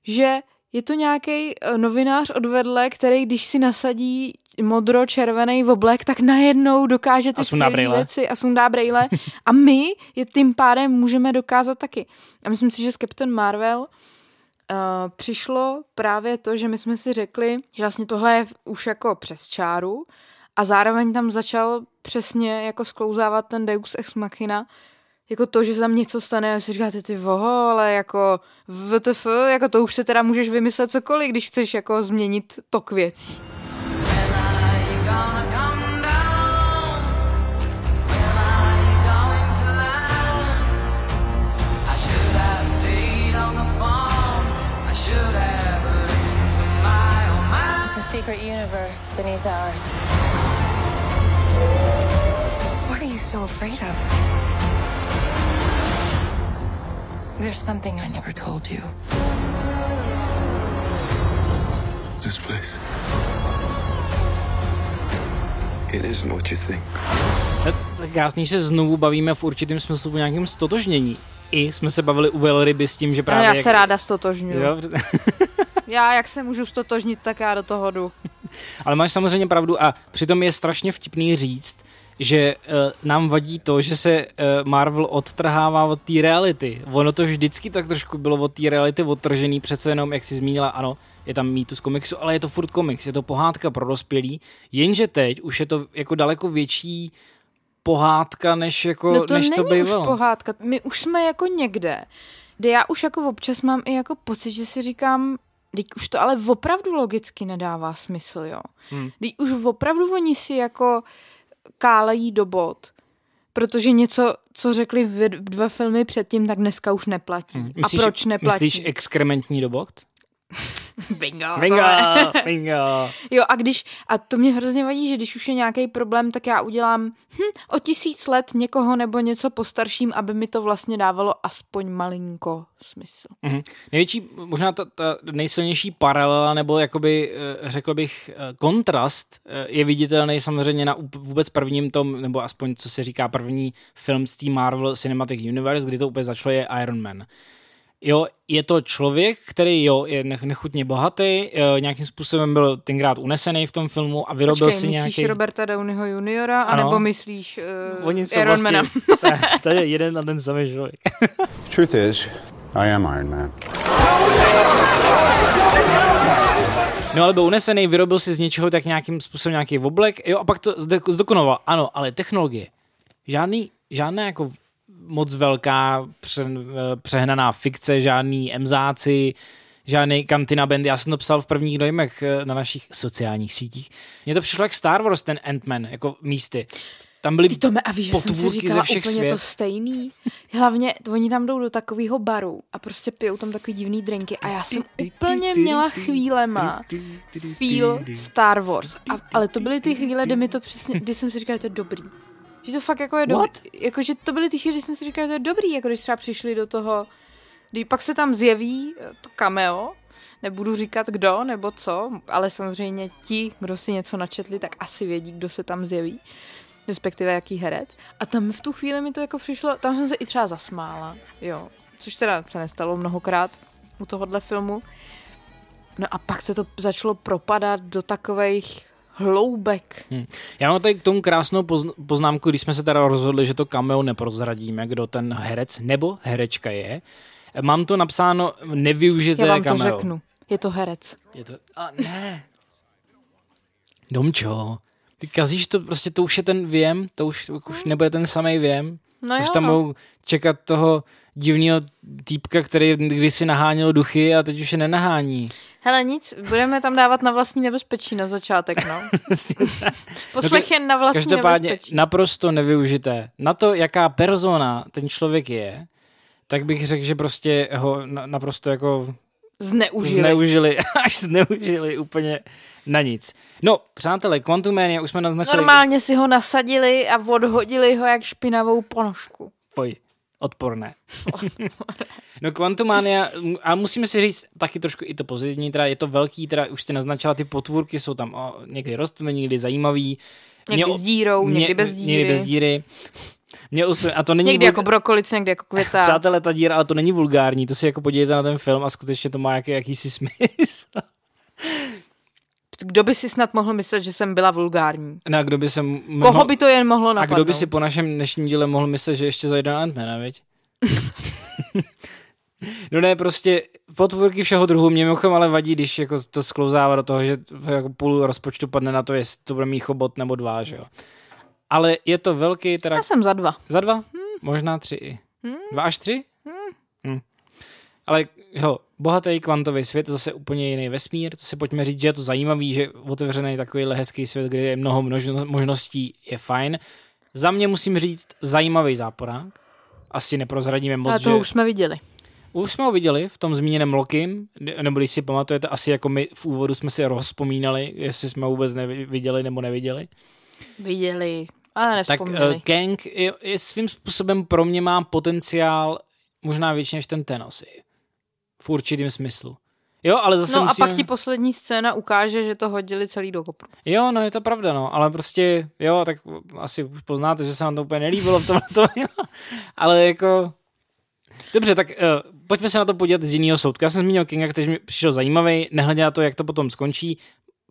že je to nějaký eh, novinář odvedle, který když si nasadí modro-červený oblek, tak najednou dokáže ty skvělé věci a sundá brejle. A my je tím pádem můžeme dokázat taky. A myslím si, že s Captain Marvel uh, přišlo právě to, že my jsme si řekli, že vlastně tohle je už jako přes čáru a zároveň tam začal přesně jako sklouzávat ten Deus Ex Machina, jako to, že se tam něco stane a si říkáte ty voho, ale jako VTF, jako to už se teda můžeš vymyslet cokoliv, když chceš jako změnit tok věcí. secret universe beneath ours. What are you so afraid of? There's something I never told you. This place. It isn't what you think. Tak je krásný, se znovu bavíme v určitém smyslu o nějakém stotožnění. I jsme se bavili u velryby s tím, že právě... No já se jak... ráda stotožňuji. já jak se můžu stotožnit, tak já do toho jdu. Ale máš samozřejmě pravdu a přitom je strašně vtipný říct, že uh, nám vadí to, že se uh, Marvel odtrhává od té reality. Ono to vždycky tak trošku bylo od té reality odtržený, přece jenom, jak si zmínila, ano, je tam mýtus komiksu, ale je to furt komiks, je to pohádka pro dospělí, jenže teď už je to jako daleko větší pohádka, než, jako, no to než to bývalo. už pohádka, my už jsme jako někde, kde já už jako občas mám i jako pocit, že si říkám, Teď už to ale opravdu logicky nedává smysl, jo. Hmm. Teď už opravdu oni si jako kálejí do bod, protože něco, co řekli v dva filmy předtím, tak dneska už neplatí. Hmm. Myslíš, A proč neplatí? Myslíš exkrementní do bod? bingo. Bingo, bingo. Jo, a když, a to mě hrozně vadí, že když už je nějaký problém, tak já udělám hm, o tisíc let někoho nebo něco postarším, aby mi to vlastně dávalo aspoň malinko smysl. Mm-hmm. Největší, možná ta, ta nejsilnější paralela, nebo jakoby, eh, řekl bych, eh, kontrast eh, je viditelný samozřejmě na vůbec prvním tom, nebo aspoň co se říká první film z té Marvel Cinematic Universe, kdy to úplně začalo je Iron Man. Jo, je to člověk, který jo, je nechutně bohatý, jo, nějakým způsobem byl tenkrát unesený v tom filmu a vyrobil Počkej, si myslíš nějaký... Roberta Downeyho juniora, ano. anebo myslíš uh, Oni jsou Iron vlastně, to, to je jeden a ten samý člověk. Truth is, I am Iron Man. No ale byl unesený, vyrobil si z něčeho tak nějakým způsobem nějaký oblek, jo, a pak to zdokonoval. Ano, ale technologie. Žádný, žádné jako moc velká pře, přehnaná fikce, žádný emzáci, žádný kantina band. Já jsem to psal v prvních dojmech eh, na našich sociálních sítích. Mně to přišlo jak Star Wars, ten Ant-Man, jako místy. Tam byly Ty to a víš, že jsem si říkala ze všech úplně svět. to stejný. Hlavně oni tam jdou do takového baru a prostě pijou tam takový divný drinky a já jsem úplně měla chvílema feel Star Wars. A, ale to byly ty chvíle, kdy mi to přesně, kdy jsem si říkala, že to je dobrý. Že to fakt jako je dobrý. Jako, že to byly ty chvíle, kdy jsem si říkala, že to je dobrý, jako když třeba přišli do toho, kdy pak se tam zjeví to cameo, nebudu říkat kdo nebo co, ale samozřejmě ti, kdo si něco načetli, tak asi vědí, kdo se tam zjeví respektive jaký herec. A tam v tu chvíli mi to jako přišlo, tam jsem se i třeba zasmála, jo. Což teda se nestalo mnohokrát u tohohle filmu. No a pak se to začalo propadat do takových hloubek. Hmm. Já mám tady k tomu krásnou poznámku, když jsme se teda rozhodli, že to cameo neprozradíme, kdo ten herec nebo herečka je. Mám to napsáno nevyužité Já vám cameo. to řeknu. Je to herec. Je to... A ne. Domčo, ty kazíš to, prostě to už je ten věm, to už, už nebude ten samý věm. No už jo, tam no. budou čekat toho divného týpka, který kdysi naháněl duchy a teď už je nenahání. Hele, nic, budeme tam dávat na vlastní nebezpečí na začátek, no. Poslech jen na vlastní Každopádně nebezpečí. naprosto nevyužité. Na to, jaká persona ten člověk je, tak bych řekl, že prostě ho na, naprosto jako Zneužili. zneužili, až zneužili úplně na nic. No, přátelé, Quantum Mania už jsme naznačili... Normálně si ho nasadili a odhodili ho jak špinavou ponožku. Poj, odporné. no Quantum Mania, a musíme si říct taky trošku i to pozitivní, teda je to velký, teda už jste naznačila, ty potvůrky jsou tam o, někdy rostliny, někdy zajímavý. Někdy Mě, s dírou, mě, někdy bez díry. Někdy bez díry. Mě usm... a to není Někdy jako brokolic, někdy jako květa. Přátelé, ta díra, ale to není vulgární, to si jako podívejte na ten film a skutečně to má jaký, jakýsi smysl. Kdo by si snad mohl myslet, že jsem byla vulgární? No a kdo by se... Mohl... Koho by to jen mohlo A napadnout? kdo by si po našem dnešním díle mohl myslet, že ještě zajde na Ant-Mana, veď? no ne, prostě potvůrky všeho druhu mě mimochodem ale vadí, když jako to sklouzává do toho, že jako půl rozpočtu padne na to, jestli to bude mít chobot nebo dva, že jo. Ale je to velký teda... Já jsem za dva. Za dva? Hmm. Možná tři i. Hmm. Dva až tři? Hmm. Hmm. Ale jo, bohatý kvantový svět, zase úplně jiný vesmír, to si pojďme říct, že je to zajímavý, že otevřený takovýhle hezký svět, kde je mnoho množno, možností, je fajn. Za mě musím říct zajímavý záporák. Asi neprozradíme moc, Ale toho že... už jsme viděli. Už jsme ho viděli v tom zmíněném Lokim, nebo když si pamatujete, asi jako my v úvodu jsme si rozpomínali, jestli jsme ho vůbec neviděli nebo neviděli. Viděli. Ale tak uh, Kang je, je svým způsobem pro mě má potenciál možná větší než ten Thanos. V určitým smyslu. Jo, ale zase No musíme... a pak ti poslední scéna ukáže, že to hodili celý do kopru. Jo, no je to pravda, no, ale prostě, jo, tak asi už poznáte, že se nám to úplně nelíbilo v tom, to, ale jako... Dobře, tak uh, pojďme se na to podívat z jiného soudka. Já jsem zmínil Kinga, který mi přišel zajímavý, nehledě na to, jak to potom skončí.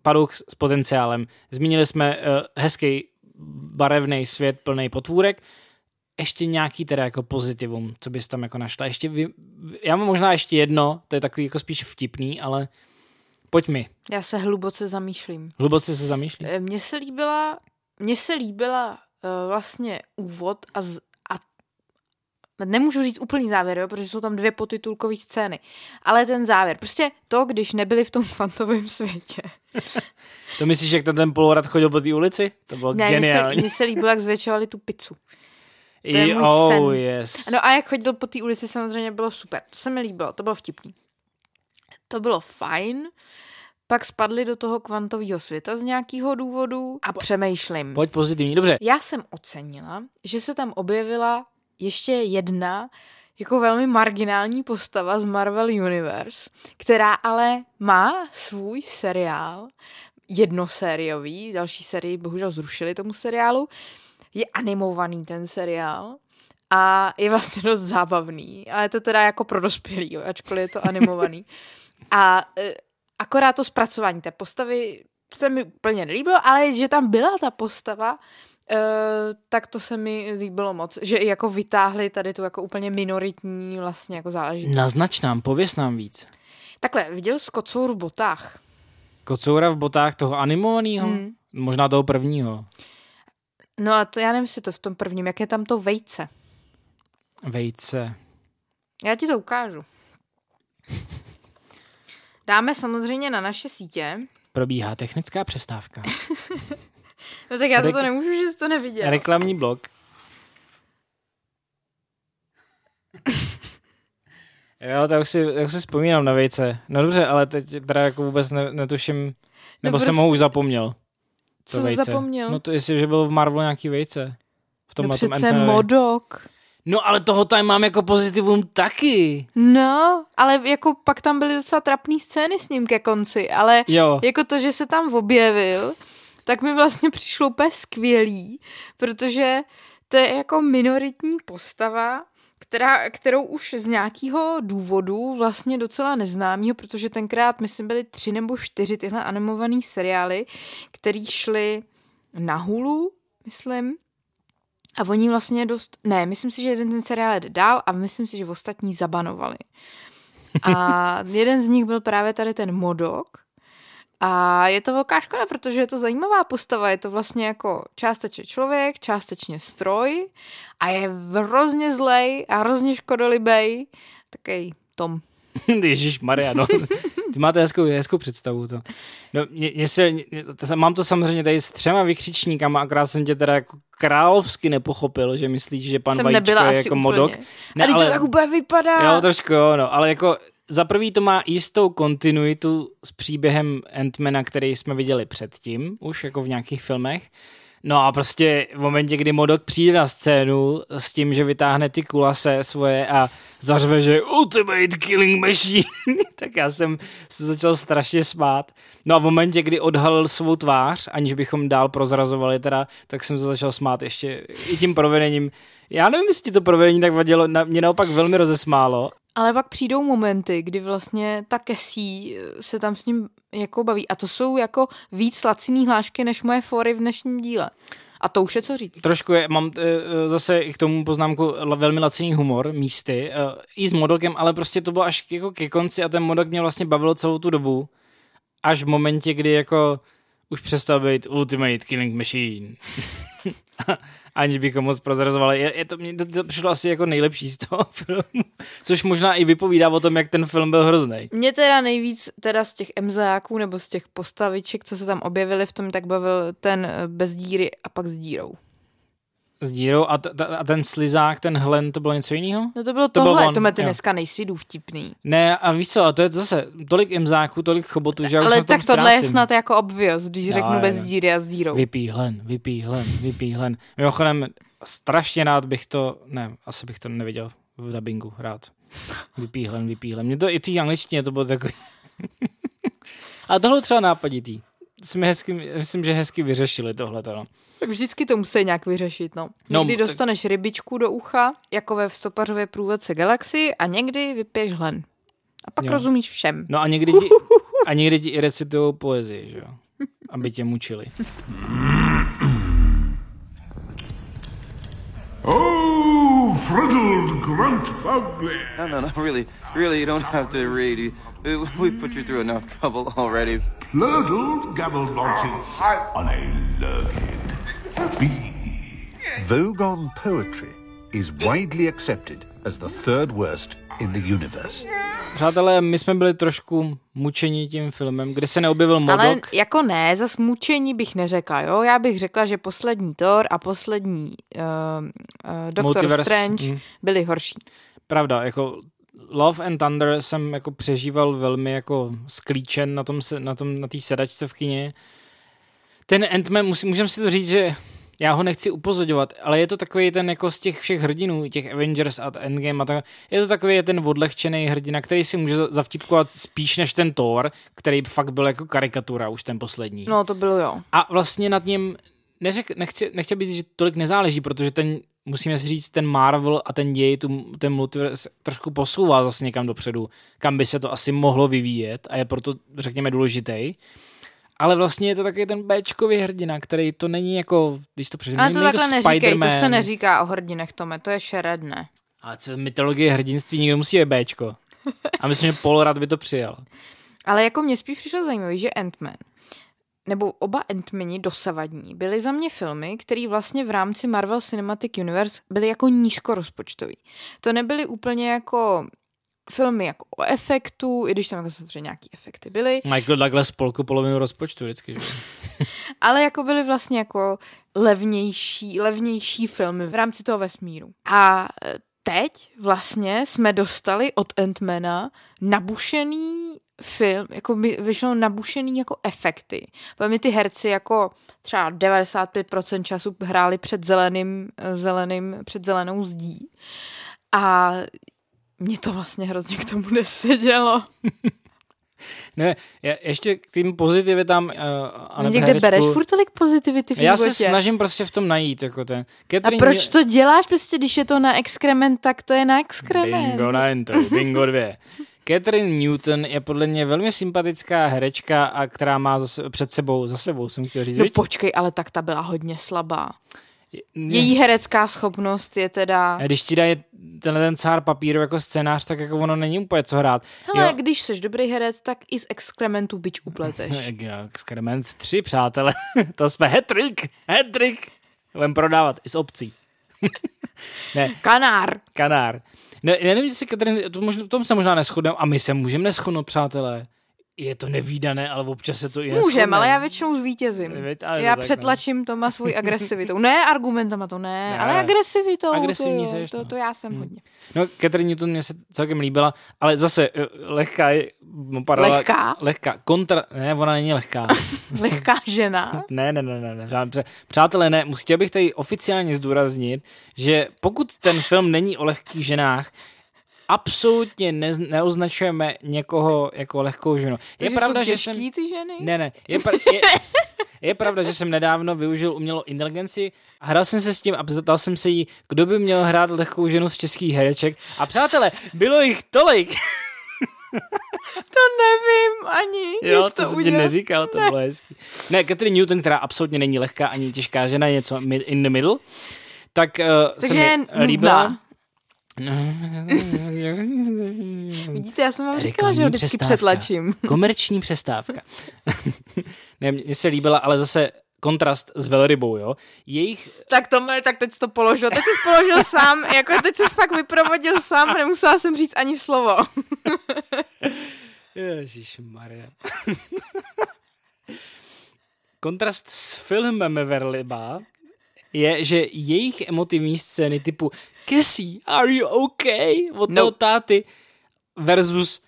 Paduch s potenciálem. Zmínili jsme uh, hezký barevný svět plný potvůrek ještě nějaký teda jako pozitivum, co bys tam jako našla. Ještě vy, já mám možná ještě jedno, to je takový jako spíš vtipný, ale pojď mi. Já se hluboce zamýšlím. Hluboce se zamýšlím. Eh, mně se líbila, mně se líbila uh, vlastně úvod a, z, a nemůžu říct úplný závěr, jo, protože jsou tam dvě potitulkové scény, ale ten závěr, prostě to, když nebyli v tom kvantovém světě. to myslíš, jak ten, ten polorad chodil po té ulici? To bylo ne, geniální. Mně se, se líbilo, jak zvětšovali tu pizzu. To je můj oh, sen. Yes. No a jak chodil po té ulici, samozřejmě bylo super. To se mi líbilo, to bylo vtipný. To bylo fajn. Pak spadli do toho kvantového světa z nějakého důvodu a přemýšlím. Pojď pozitivní, dobře. Já jsem ocenila, že se tam objevila ještě jedna jako velmi marginální postava z Marvel Universe, která ale má svůj seriál, jednosériový, další sérii bohužel zrušili tomu seriálu, je animovaný ten seriál a je vlastně dost zábavný. A je to teda jako pro dospělý, jo, ačkoliv je to animovaný. A e, akorát to zpracování té postavy se mi úplně nelíbilo, ale že tam byla ta postava, e, tak to se mi líbilo moc. Že i jako vytáhli tady tu jako úplně minoritní vlastně jako záležitost. Naznač nám, pověs nám víc. Takhle, viděl jsi kocour v botách? Kocoura v botách toho animovaného? Hmm. Možná toho prvního. No a to já nevím, jestli to v tom prvním, jak je tam to vejce. Vejce. Já ti to ukážu. Dáme samozřejmě na naše sítě. Probíhá technická přestávka. no tak já Rek- to nemůžu, že jsi to neviděl. Reklamní blok. jo, tak už si, už si vzpomínám na vejce. No dobře, ale teď teda jako vůbec ne, netuším, nebo no prostě... jsem ho už zapomněl. To Co vejce. zapomněl? No to jestli, že byl v Marvelu nějaký vejce. V tom, no přece modok. No ale toho tam mám jako pozitivum taky. No, ale jako pak tam byly docela trapné scény s ním ke konci, ale jo. jako to, že se tam objevil, tak mi vlastně přišlo úplně skvělý, protože to je jako minoritní postava, která, kterou už z nějakého důvodu vlastně docela neznámého, protože tenkrát, myslím, byly tři nebo čtyři tyhle animované seriály, které šly na Hulu, myslím, a oni vlastně dost, ne, myslím si, že jeden ten seriál jde dál a myslím si, že ostatní zabanovali. A jeden z nich byl právě tady ten Modok, a je to velká škoda, protože je to zajímavá postava. Je to vlastně jako částečně člověk, částečně stroj a je hrozně zlej a hrozně škodolibej. Taký Tom. Ježíš Maria, no. Ty máte hezkou, hezkou představu. To. No, mě, mě se, to, mám to samozřejmě tady s třema vykřičníkama, akorát jsem tě teda jako královsky nepochopil, že myslíš, že pan jsem Vajíčko je jako úplně. modok. Ne, ale, ale to tak úplně vypadá. Jo, trošku jo, no, ale jako za prvý to má jistou kontinuitu s příběhem Antmana, který jsme viděli předtím, už jako v nějakých filmech. No a prostě v momentě, kdy Modok přijde na scénu s tím, že vytáhne ty kulase svoje a zařve, že Ultimate Killing Machine, tak já jsem se začal strašně smát. No a v momentě, kdy odhalil svou tvář, aniž bychom dál prozrazovali teda, tak jsem se začal smát ještě i tím provedením. Já nevím, jestli to provedení tak vadilo, na, mě naopak velmi rozesmálo. Ale pak přijdou momenty, kdy vlastně ta Kesí eh, se tam s ním jako baví. A to jsou jako víc laciný hlášky než moje fory v dnešním díle. A to už je co říct. Trošku je, mám e, zase i k tomu poznámku velmi laciný humor místy, i s modokem, ale prostě to bylo až jako ke konci a ten modok mě vlastně bavil celou tu dobu. Až v momentě, kdy jako už přestal být Ultimate Killing Machine. aniž bychom moc prozrazovali. Je, je to, mě to, to přišlo asi jako nejlepší z toho filmu, což možná i vypovídá o tom, jak ten film byl hrozný. Mě teda nejvíc teda z těch MZáků nebo z těch postaviček, co se tam objevily v tom, tak bavil ten eh, bez díry a pak s dírou. S dírou a, t- a ten slizák, ten hlen, to bylo něco jiného? No to bylo to tohle, on, to ty dneska nejsi vtipný. Ne, a víš co, a to je zase tolik imzáků, tolik chobotů, že Ale už tak tohle ztrácím. je snad jako obvious, když no, řeknu bez díry a s dírou. Vypí hlen, vypí hlen, vypí hlen. Mimochodem, strašně rád bych to, ne, asi bych to neviděl v dubbingu rád. Vypí hlen, vypí hlen. Mě to i v té angličtině to bylo takový. a tohle třeba nápaditý. Jsme hezky, myslím, že hezky vyřešili tohle. No. Tak vždycky to musí nějak vyřešit, no. Někdy no, dostaneš tak... rybičku do ucha, jako ve stopařové průvodce Galaxy a někdy vypiješ hlen. A pak jo. rozumíš všem. No a někdy ti, a někdy ti i recitujou poezii, že jo? Aby tě mučili. Oh, friddled grunt fugly. No, no, no, really, really, you don't have to read. We put you through enough trouble already. Plurdled gabbled nonsense on a learned bee. Vogon poetry is widely accepted as the third worst in the universe. Přátelé, my jsme byli trošku mučeni tím filmem, kde se neobjevil Modok. Ale jako ne, za mučení bych neřekla, jo. Já bych řekla, že poslední Thor a poslední uh, uh, Doctor Multiverse. Strange mm. byli horší. Pravda, jako Love and Thunder jsem jako přežíval velmi jako sklíčen na tom, na tom, na té sedačce v kině. Ten Ant-Man, můžeme si to říct, že já ho nechci upozorňovat, ale je to takový ten jako z těch všech hrdinů, těch Avengers a Endgame a tak, je to takový ten odlehčený hrdina, který si může zavtipkovat spíš než ten Thor, který fakt byl jako karikatura už ten poslední. No to bylo jo. A vlastně nad ním neřek, nechci, nechtěl bych říct, že tolik nezáleží, protože ten, musíme si říct, ten Marvel a ten děj, tu, ten multiverse trošku posouvá zase někam dopředu, kam by se to asi mohlo vyvíjet a je proto, řekněme, důležitý. Ale vlastně je to taky ten Bčkový hrdina, který to není jako, když to přežijeme, Ale to takhle to neříkej, to se neříká o hrdinech, Tome, to je šeredné. Ale co mytologie hrdinství nikdo musí je Bčko. A myslím, že Paul Rad by to přijal. Ale jako mě spíš přišlo zajímavé, že Ant-Man, nebo oba Ant-Mani dosavadní, byly za mě filmy, které vlastně v rámci Marvel Cinematic Universe byly jako nízkorozpočtový. To nebyly úplně jako filmy jako o efektu, i když tam jako samozřejmě nějaký efekty byly. Michael Douglas polku polovinu rozpočtu vždycky. Ale jako byly vlastně jako levnější, levnější filmy v rámci toho vesmíru. A teď vlastně jsme dostali od Antmana nabušený film, jako by vyšlo nabušený jako efekty. Velmi ty herci jako třeba 95% času hráli před zeleným, zeleným, před zelenou zdí. A mě to vlastně hrozně k tomu nesedělo. ne, já ještě k tým pozitivitám uh, a Někde herečku, bereš furt tolik pozitivity v Já se snažím prostě v tom najít, jako ten. Catherine a proč to děláš prostě, když je to na exkrement, tak to je na exkrement. Bingo na enter, bingo dvě. Catherine Newton je podle mě velmi sympatická herečka, a která má zase, před sebou, za sebou jsem chtěl říct. No počkej, ale tak ta byla hodně slabá. Její herecká schopnost je teda... A když ti dají tenhle ten cár papíru jako scénář, tak jako ono není úplně co hrát. Hele, jo. když jsi dobrý herec, tak i z exkrementu byč upleteš. Exkrement 3, přátelé. to jsme hetrik, hetrik. Budeme prodávat i z obcí. ne. Kanár. Kanár. Ne, nevím, jestli Katrin, to možná, tom se možná neschodneme a my se můžeme neschodnout, přátelé je to nevýdané, ale občas se to i Můžem, ale já většinou zvítězím. Já to přetlačím no. Toma svůj agresivitou. Ne argumentama, to ne, ne ale agresivitou. Agresivní to, to, no. to, já jsem hmm. hodně. No, Catherine Newton mě se celkem líbila, ale zase eh, lehká je... Parala, lehká? Lehká. Kontra... Ne, ona není lehká. lehká žena? ne, ne, ne, ne, ne. Přátelé, ne, chtěl bych tady oficiálně zdůraznit, že pokud ten film není o lehkých ženách, absolutně ne, neoznačujeme někoho jako lehkou ženu. Je Takže pravda, že jsem... ty ženy? Ne, ne. Je, pra... je, je pravda, že jsem nedávno využil umělou inteligenci a hrál jsem se s tím a zeptal jsem se jí, kdo by měl hrát lehkou ženu z českých hereček. A přátelé, bylo jich tolik. to nevím ani. Jo, to, to jsem ti neříkal, to ne. bylo hezký. Ne, Catherine Newton, která absolutně není lehká ani těžká žena, je něco in the middle, tak uh, Takže se mi líbila. Vidíte, já jsem vám říkala, že ho vždycky přestávka. přetlačím. Komerční přestávka. ne, mně se líbila, ale zase kontrast s velrybou, jo. Jejich... Tak to tak teď jsi to položil. Teď jsi položil sám, jako teď jsi fakt vyprovodil sám nemusela jsem říct ani slovo. Ježíš Maria. kontrast s filmem Velryba je, že jejich emotivní scény typu Cassie, are you okay? Od no. toho táty versus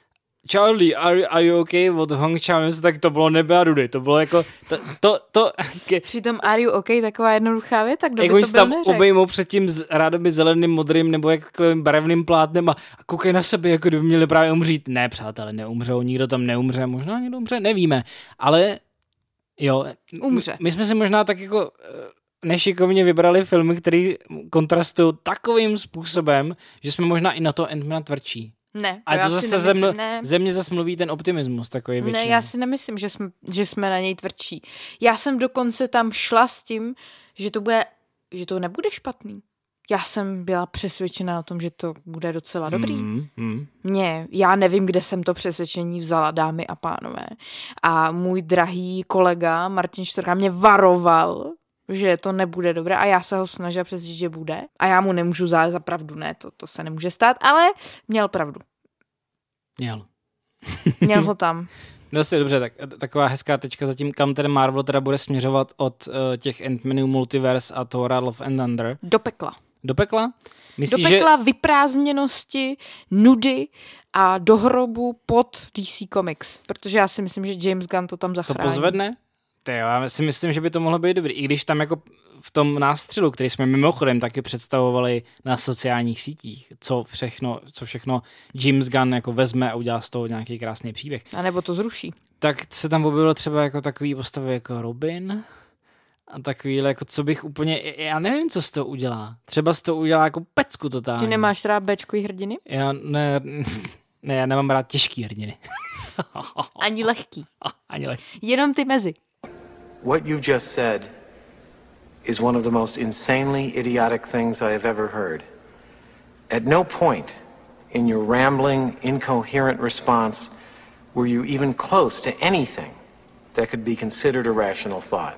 Charlie, are, are you okay? Od Hong Chao, tak to bylo nebe a rudy. To bylo jako, to, to, to ke... Přitom are you okay, taková jednoduchá věta, kdo jako by to byl tam neřek? obejmou před tím rádoby zeleným, modrým nebo jakým barevným plátnem a, a koukej na sebe, jako kdyby měli právě umřít. Ne, přátelé, neumřou, nikdo tam neumře, možná někdo umře, nevíme. Ale jo, umře. My jsme si možná tak jako eh, nešikovně vybrali filmy, které kontrastují takovým způsobem, že jsme možná i na to Endmana tvrdší. Ne. A to zase ze, mne, ne. ze mě zase mluví ten optimismus takový většinou. Ne, já si nemyslím, že jsme, že jsme na něj tvrdší. Já jsem dokonce tam šla s tím, že to bude, že to nebude špatný. Já jsem byla přesvědčena o tom, že to bude docela dobrý. Mm, mm. Mě, já nevím, kde jsem to přesvědčení vzala, dámy a pánové. A můj drahý kolega Martin Štorka mě varoval, že to nebude dobré a já se ho snažila přesvědčit, že bude. A já mu nemůžu zát za pravdu, ne, to, to se nemůže stát, ale měl pravdu. Měl. Měl ho tam. No si dobře, tak, taková hezká tečka zatím, kam ten Marvel teda bude směřovat od uh, těch Ant-Manů Multiverse a Thor Love and Thunder. Do pekla. Do pekla? Myslíš, do pekla že... vyprázdněnosti, nudy a dohrobu pod DC Comics. Protože já si myslím, že James Gunn to tam zachrání. To pozvedne? Ty jo, já si myslím, že by to mohlo být dobrý. I když tam jako v tom nástřelu, který jsme mimochodem taky představovali na sociálních sítích, co všechno, co všechno James Gunn jako vezme a udělá z toho nějaký krásný příběh. A nebo to zruší. Tak se tam objevilo třeba jako takový postavy jako Robin, a takovýhle, jako co bych úplně, já nevím, co z toho udělá. Třeba z toho udělá jako pecku totálně. Ty nemáš rád Bčkový hrdiny? Já ne, ne, já nemám rád těžký hrdiny. Ani lehký. Ani lehký. Jenom ty mezi. What you just said is one of the most insanely idiotic things I have ever heard. At no point in your rambling, incoherent response were you even close to anything that could be considered a rational thought.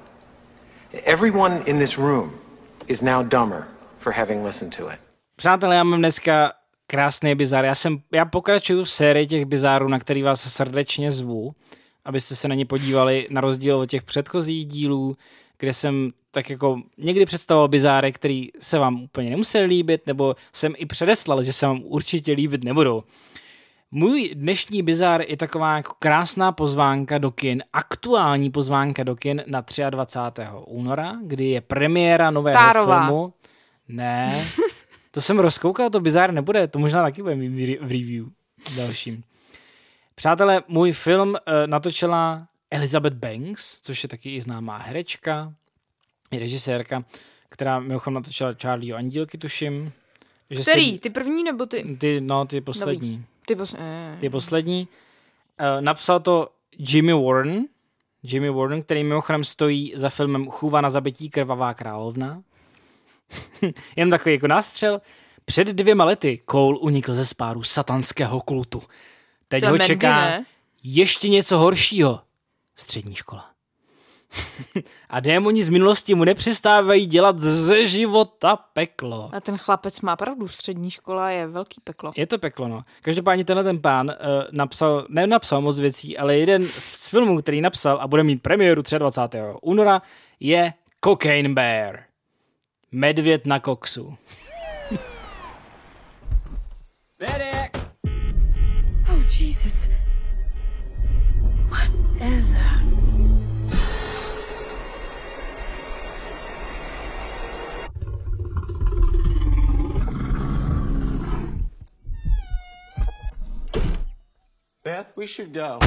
Everyone in this room is now dumber for having listened to it. Přátelé, já mám dneska krásný bizar. Já, jsem, já pokračuju v sérii těch bizárů, na který vás srdečně zvu abyste se na ně podívali na rozdíl od těch předchozích dílů, kde jsem tak jako někdy představoval bizáry, který se vám úplně nemusel líbit, nebo jsem i předeslal, že se vám určitě líbit nebudou. Můj dnešní bizár je taková jako krásná pozvánka do kin, aktuální pozvánka do kin na 23. února, kdy je premiéra nového Tárová. filmu. Ne, to jsem rozkoukal, to bizár nebude, to možná taky bude v review dalším. Přátelé, můj film uh, natočila Elizabeth Banks, což je taky i známá herečka, i režisérka, která mimochodem natočila Charlie Andílky, tuším. Že Který? Se, ty první nebo ty? Ty, no, ty poslední. Nový. Ty, pos- eh. ty poslední. Uh, napsal to Jimmy Warren, Jimmy Warren, který mimochodem stojí za filmem Chůva na zabití krvavá královna. Jen takový jako nástřel. Před dvěma lety Cole unikl ze spáru satanského kultu. Teď to ho Mandy, čeká ne? ještě něco horšího. Střední škola. a démoni z minulosti mu nepřestávají dělat ze života peklo. A ten chlapec má pravdu, střední škola je velký peklo. Je to peklo, no. Každopádně tenhle ten pán uh, napsal, ne napsal moc věcí, ale jeden z filmů, který napsal a bude mít premiéru 23. února, je Cocaine Bear. Medvěd na koksu. Medic! Is? Beth, we should go.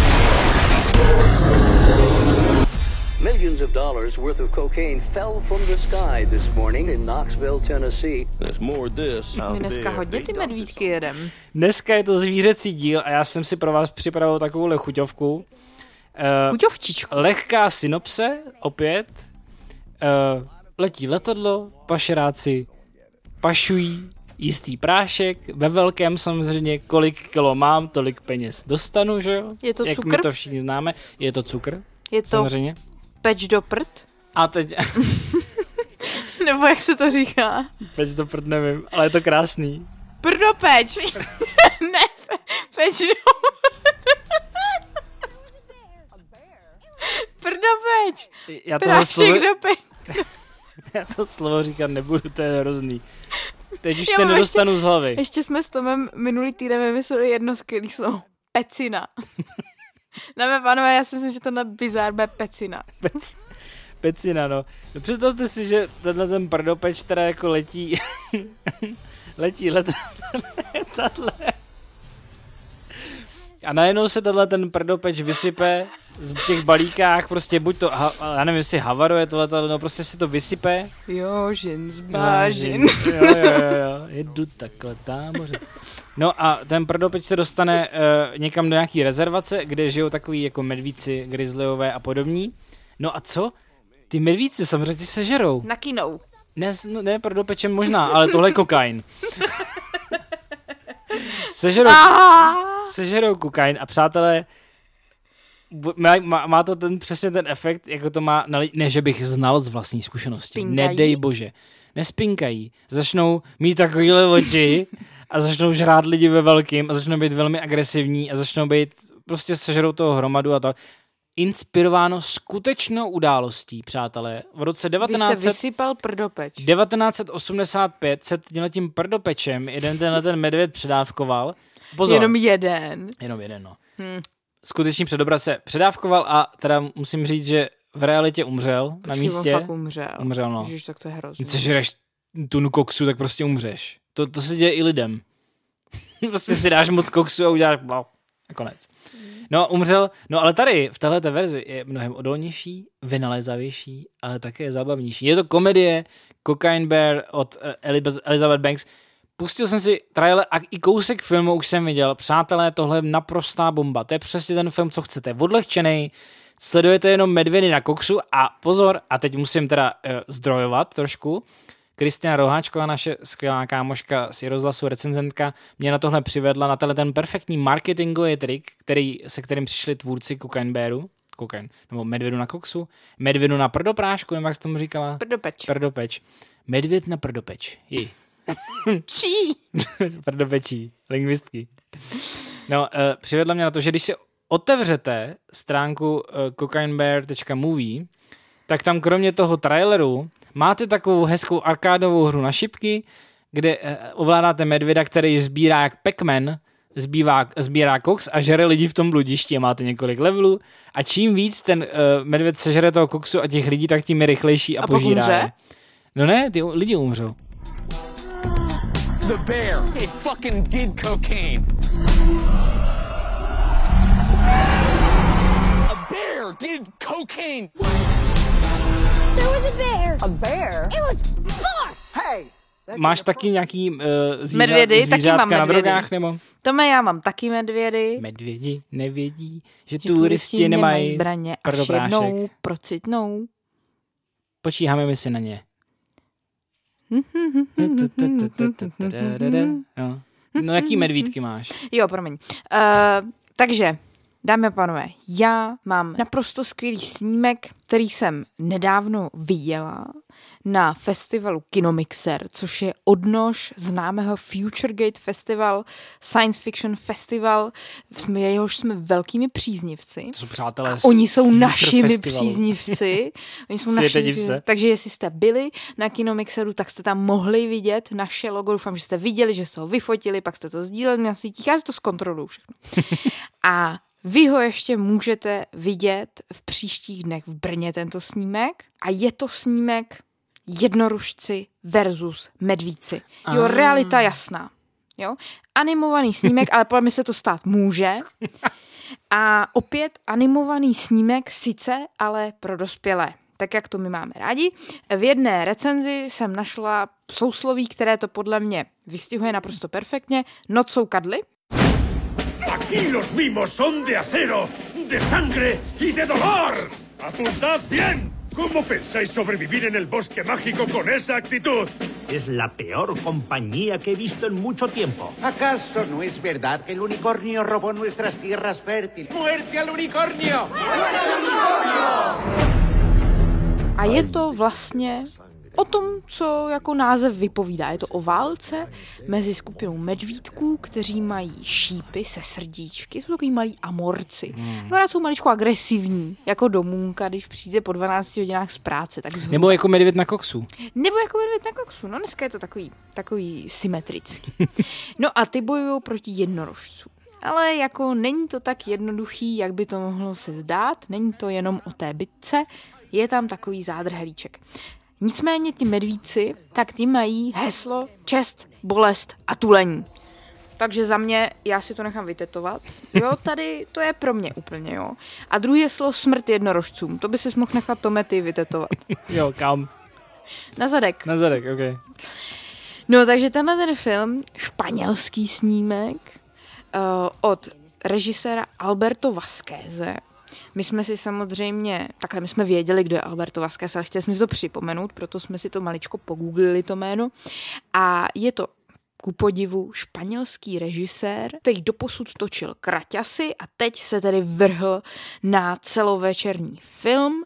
Millions of dollars worth of cocaine fell from the sky this morning in Knoxville, Tennessee. There's more this. My dneska hodně ty medvídky jedem. Dneska je to zvířecí díl a já jsem si pro vás připravil takovou chuťovku. Uh, Chuťovčičku. Lehká synopse, opět. Uh, letí letadlo, pašeráci pašují jistý prášek, ve velkém samozřejmě, kolik kilo mám, tolik peněz dostanu, že jo? Je to Jak cukr? my to všichni známe, je to cukr. Je to samozřejmě peč do prd? A teď... Nebo jak se to říká? Peč do prd nevím, ale je to krásný. Prdo peč. ne, peč do Prdo peč. Já toho slovo... do peč. Já to slovo říkat nebudu, to je hrozný. Teď už to nedostanu ještě, z hlavy. Ještě jsme s Tomem minulý týden vymysleli jedno skvělý slovo. Pecina. Dáme pánové, já si myslím, že to na bizár bude pecina. Pec, pecina, no. no. Představte si, že tenhle ten prdopeč teda jako letí, letí let, letadle. A najednou se tenhle ten prdopeč vysype v těch balíkách, prostě buď to, já nevím, jestli havaruje to letadlo, no prostě si to vysype. Jo, žin z bážin. Jo, jo, jo, jo, jedu takhle támoře. No a ten prdopeč se dostane uh, někam do nějaký rezervace, kde žijou takový jako medvíci, grizzlyové a podobní. No a co? Ty medvíci samozřejmě ti sežerou. Nakinou. Ne, no, ne prdopečem možná, ale tohle je kokain. Sežerou, sežerou kokain a přátelé, má, má, má to ten přesně ten efekt, jako to má, ne, že bych znal z vlastní zkušenosti, Spinkají. nedej bože, nespinkají, začnou mít takovýhle oči a začnou žrát lidi ve velkým a začnou být velmi agresivní a začnou být, prostě sežerou toho hromadu a to. Inspirováno skutečnou událostí, přátelé. V roce 19... se vysypal prdopeč. 1985 se tím prdopečem jeden tenhle ten medvěd předávkoval. Pozor. Jenom jeden. Jenom jeden, no. Hmm. Skutečný předobraz se předávkoval a teda musím říct, že v realitě umřel Počkej, na místě. On fakt umřel. Umřel, no. Ježiš, tak to je hrozný. Když žereš tunu koksu, tak prostě umřeš. To, to se děje i lidem. prostě si dáš moc koksu a uděláš a konec. No, umřel, no ale tady v této verzi je mnohem odolnější, vynalézavější, ale také zábavnější. Je to komedie Cocaine Bear od uh, Elizabeth Banks. Pustil jsem si trailer a i kousek filmu už jsem viděl. Přátelé, tohle je naprostá bomba. To je přesně ten film, co chcete. Odlehčený, sledujete jenom medvědy na koksu a pozor, a teď musím teda uh, zdrojovat trošku. Kristina Roháčková, naše skvělá kámoška z rozhlasu recenzentka, mě na tohle přivedla na tenhle ten perfektní marketingový trik, který, se kterým přišli tvůrci Cocaine Bearu, kokain, nebo medvědu na koksu, medvědu na prdoprášku, nebo jak jsi tomu říkala? Prdopeč. Prdopeč. Medvěd na prdopeč. Jí. Čí? Prdopečí. Lingvistky. No, uh, přivedla mě na to, že když si otevřete stránku uh, cocainebear.movie, tak tam kromě toho traileru máte takovou hezkou arkádovou hru na šipky, kde uh, ovládáte medvěda, který sbírá jak Pac-Man, zbývá, sbírá koks a žere lidi v tom bludišti a máte několik levelů a čím víc ten uh, medvěd sežere toho koksu a těch lidí, tak tím je rychlejší a, a požírá. Umře? No ne, ty lidi umřou. The bear, it fucking did cocaine. A bear did cocaine. Máš taky nějaký uh, zvířat, medvědy, taky mám na drogách, nebo? Tome, já mám taky medvědy. Medvědi nevědí, že, že turisti nemají zbraně, až jednou procitnou. Počíháme my si na ně. No, jaký medvídky máš? Jo, promiň. Uh, takže Dámy a pánové, já mám naprosto skvělý snímek, který jsem nedávno viděla na festivalu Kinomixer, což je odnož známého Futuregate Festival, Science Fiction Festival, jsme, jehož jsme velkými příznivci. To jsou přátelé Oni jsou našimi festivalu. příznivci. Oni jsou našimi příznivci. Takže jestli jste byli na Kinomixeru, tak jste tam mohli vidět naše logo. Doufám, že jste viděli, že jste ho vyfotili, pak jste to sdíleli na sítích. Já si to zkontroluju všechno. a vy ho ještě můžete vidět v příštích dnech v Brně, tento snímek. A je to snímek jednorušci versus medvíci. Jo, ah. realita jasná. Jo? Animovaný snímek, ale podle mě se to stát může. A opět animovaný snímek sice, ale pro dospělé. Tak jak to my máme rádi. V jedné recenzi jsem našla sousloví, které to podle mě vystihuje naprosto perfektně. Noc jsou kadly, Aquí los mimos son de acero, de sangre y de dolor. ¡Apuntad bien! ¿Cómo pensáis sobrevivir en el bosque mágico con esa actitud? Es la peor compañía que he visto en mucho tiempo. ¿Acaso no es verdad que el unicornio robó nuestras tierras fértiles? ¡Muerte al unicornio! ¡Muerte al unicornio! A je to vlastně o tom, co jako název vypovídá. Je to o válce mezi skupinou medvídků, kteří mají šípy se srdíčky, jsou takový malí amorci. Hmm. Akorát jsou maličko agresivní, jako domůnka, když přijde po 12 hodinách z práce. Tak zhruba. Nebo jako medvěd na koksu. Nebo jako medvěd na koksu. No dneska je to takový, takový symetrický. no a ty bojují proti jednorožcům. Ale jako není to tak jednoduchý, jak by to mohlo se zdát, není to jenom o té bitce, je tam takový zádrhelíček. Nicméně ti medvíci, tak ty mají heslo čest, bolest a tulení. Takže za mě, já si to nechám vytetovat. Jo, tady to je pro mě úplně, jo. A druhý heslo smrt jednorožcům. To by si mohl nechat Tomety vytetovat. jo, kam? Na zadek. Na zadek, ok. No, takže tenhle ten film, španělský snímek, uh, od režiséra Alberto Vasqueze, my jsme si samozřejmě, takhle my jsme věděli, kdo je Alberto Vázquez, ale chtěli jsme si to připomenout, proto jsme si to maličko pogooglili to jméno. A je to ku podivu španělský režisér, který doposud točil Kraťasy a teď se tedy vrhl na celovečerní film,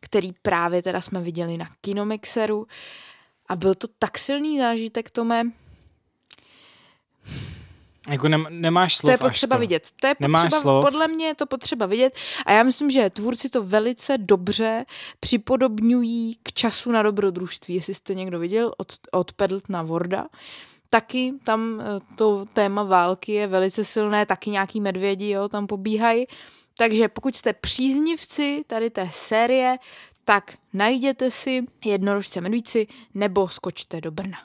který právě teda jsme viděli na Kinomixeru. A byl to tak silný zážitek, Tome, jako nem, nemáš slov. To je potřeba vidět. To je nemáš potřeba, slov. podle mě je to potřeba vidět a já myslím, že tvůrci to velice dobře připodobňují k času na dobrodružství. Jestli jste někdo viděl od, od Pedltna Vorda, taky tam eh, to téma války je velice silné, taky nějaký medvědi jo, tam pobíhají. Takže pokud jste příznivci tady té série, tak najděte si jednorožce medvíci nebo skočte do Brna.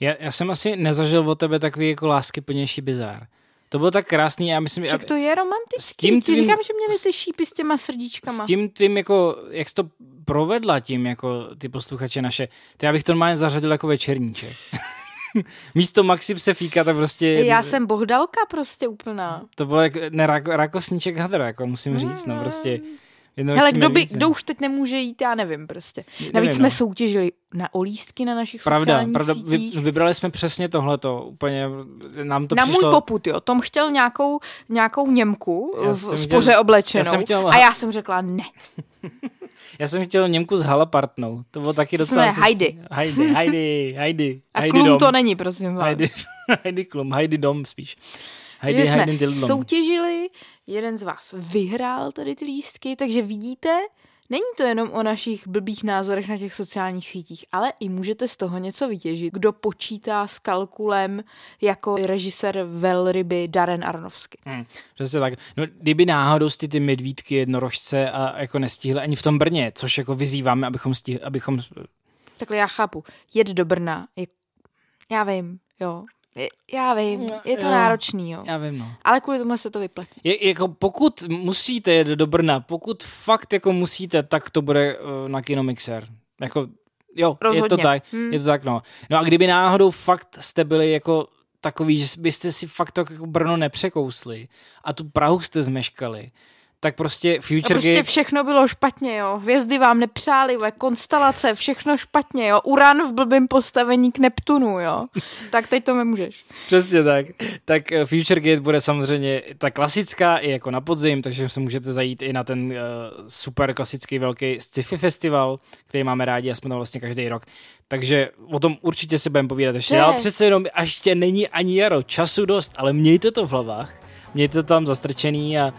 Já, já jsem asi nezažil od tebe takový jako lásky plnější bizár. To bylo tak krásný, já myslím... Však to je romantický, s tím tvým, říkám, že měli ty šípy s těma srdíčkama. S tím tvým jako, jak jsi to provedla tím, jako ty posluchače naše, to já bych to normálně zařadil jako večerníček. Místo Maxi Psefíka to prostě... Já jsem bohdalka prostě úplná. To bylo jako ne, rakosníček hadr, jako musím říct, no prostě... Jednou Hele, kdo, by, kdo už teď nemůže jít, já nevím prostě. Navíc nevím, jsme no. soutěžili na olístky na našich pravda, sociálních pravda, sítích. Vy, vybrali jsme přesně tohleto, úplně nám to Na přišlo... můj poput, jo. Tom chtěl nějakou, nějakou Němku já v spoře chtěl, oblečenou já jsem chtěl... a já jsem řekla ne. já jsem chtěl Němku s halapartnou, to bylo taky docela... Se Heidi. Heidi, Heidi, Heidi. A Heidi Klum dom. to není, prosím vás. Heidi, Heidi Klum, Heidi Dom spíš. Heidi, jsme Heidi soutěžili, jeden z vás vyhrál tady ty lístky, takže vidíte, Není to jenom o našich blbých názorech na těch sociálních sítích, ale i můžete z toho něco vytěžit. Kdo počítá s kalkulem jako režisér velryby Darren Aronofsky. Hmm, přesně tak. No, kdyby náhodou ty, ty medvídky jednorožce a jako nestihli ani v tom Brně, což jako vyzýváme, abychom stihli, abychom... Takhle já chápu. Jet do Brna, je... já vím, jo, já vím, je to jo, náročný, jo. Já vím, no. Ale kvůli tomu se to vyplatí. Je, jako pokud musíte jet do Brna, pokud fakt jako musíte, tak to bude uh, na Kinomixer. Jako, jo, Rozhodně. je to tak, hmm. je to tak, no. No a kdyby náhodou fakt jste byli jako takový, že byste si fakt to jako Brno nepřekousli a tu Prahu jste zmeškali, tak prostě Future a prostě Gate... všechno bylo špatně, jo. Hvězdy vám nepřáli, ve konstelace, všechno špatně, jo. Uran v blbém postavení k Neptunu, jo. tak teď to nemůžeš. Přesně tak. Tak eh, Future Gate bude samozřejmě ta klasická i jako na podzim, takže se můžete zajít i na ten uh, super klasický velký sci-fi festival, který máme rádi a jsme tam vlastně každý rok. Takže o tom určitě si budeme povídat ještě. Ale přece jenom ještě není ani jaro, času dost, ale mějte to v hlavách, mějte to tam zastrčený a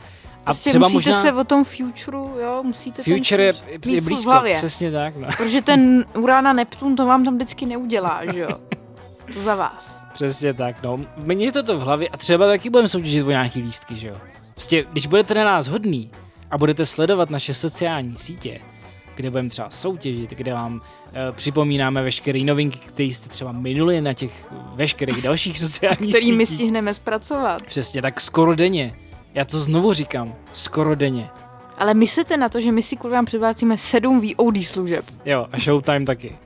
a prostě třeba musíte možná... se o tom futureu, jo, musíte Future je, je blízko, hlavě. přesně tak. No. Protože ten Urán a Neptun to vám tam vždycky neudělá, že jo. To za vás. Přesně tak, no. Mějte to v hlavě a třeba taky budeme soutěžit o nějaký lístky, že jo. Prostě, když budete na nás hodný a budete sledovat naše sociální sítě, kde budeme třeba soutěžit, kde vám e, připomínáme veškeré novinky, které jste třeba minuli na těch veškerých dalších sociálních Který sítích. my stihneme zpracovat. Přesně tak, skoro denně. Já to znovu říkám, skoro denně. Ale myslíte na to, že my si kvůli vám předvácíme sedm VOD služeb. Jo, a Showtime taky.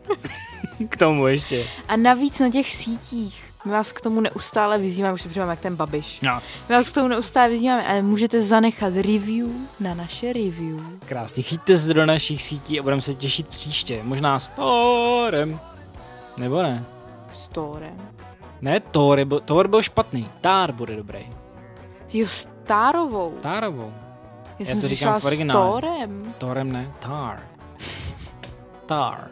k tomu ještě. A navíc na těch sítích my vás k tomu neustále vyzýváme, už se přijímáme jak ten babiš. No. My vás k tomu neustále vyzýváme, ale můžete zanechat review na naše review. Krásně, chyťte se do našich sítí a budeme se těšit příště. Možná s Torem. Nebo ne? S Torem? Ne, Thor, byl, Thor byl špatný. Tár bude dobrý. Jo, s Tárovou. Tárovou. Já, Já jsem to říkám v originále. s Torem. Torem ne, Tar. Tar.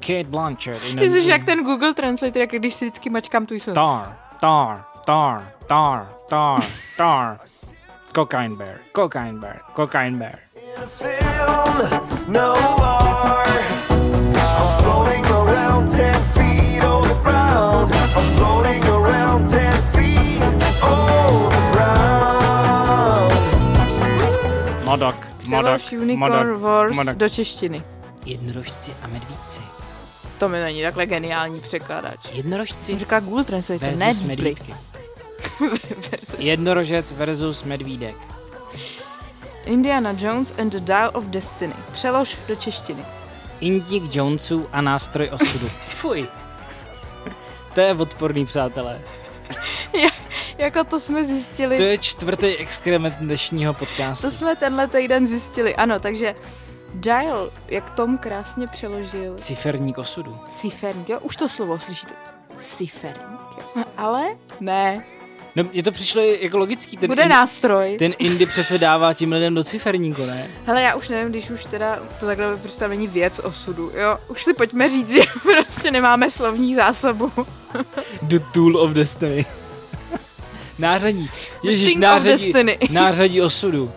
Kate Blanchett. Ty jsi jak ten Google Translator, jak když si vždycky mačkám tu jsou. Tar, tar, tar, tar, tar, tar. Cocaine Bear, Cocaine Bear, Cocaine Bear. No I'm Modok, Unicorn Wars Modok. do češtiny. Jednorožci a medvídci. To mi není takhle geniální překladač. Jednorožci Jsem říkala Google Translator, ne versus Deeply. medvídky. Versus. Jednorožec versus medvídek. Indiana Jones and the Dial of Destiny. Přelož do češtiny. Indík Jonesů a nástroj osudu. Fuj. To je odporný, přátelé. Jako to jsme zjistili. To je čtvrtý exkrement dnešního podcastu. To jsme tenhle týden zjistili. Ano, takže Dial, jak Tom krásně přeložil. Ciferník osudu. Ciferník, jo? Už to slovo slyšíte. Ciferník, jo? Ale ne. No, mně to přišlo jako logický. Ten Bude in- nástroj. Ten Indy přece dává tím lidem do ciferníku, ne? Hele, já už nevím, když už teda to takhle prostě tam není věc osudu, jo? Už si pojďme říct, že prostě nemáme slovní zásobu. The Tool of Destiny. Nářadí. Ježíš, nářadí, nářadí osudu.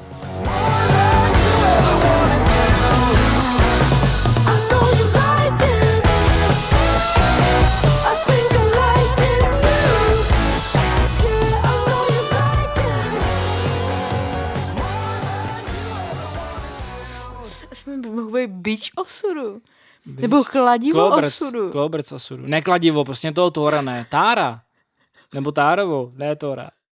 Bič osudu. Nebo kladivo Klobrc, osudu. klobrc osudu. Ne kladivo, prostě toho Tora, ne. Tára. Nebo Tárovo, ne Tora.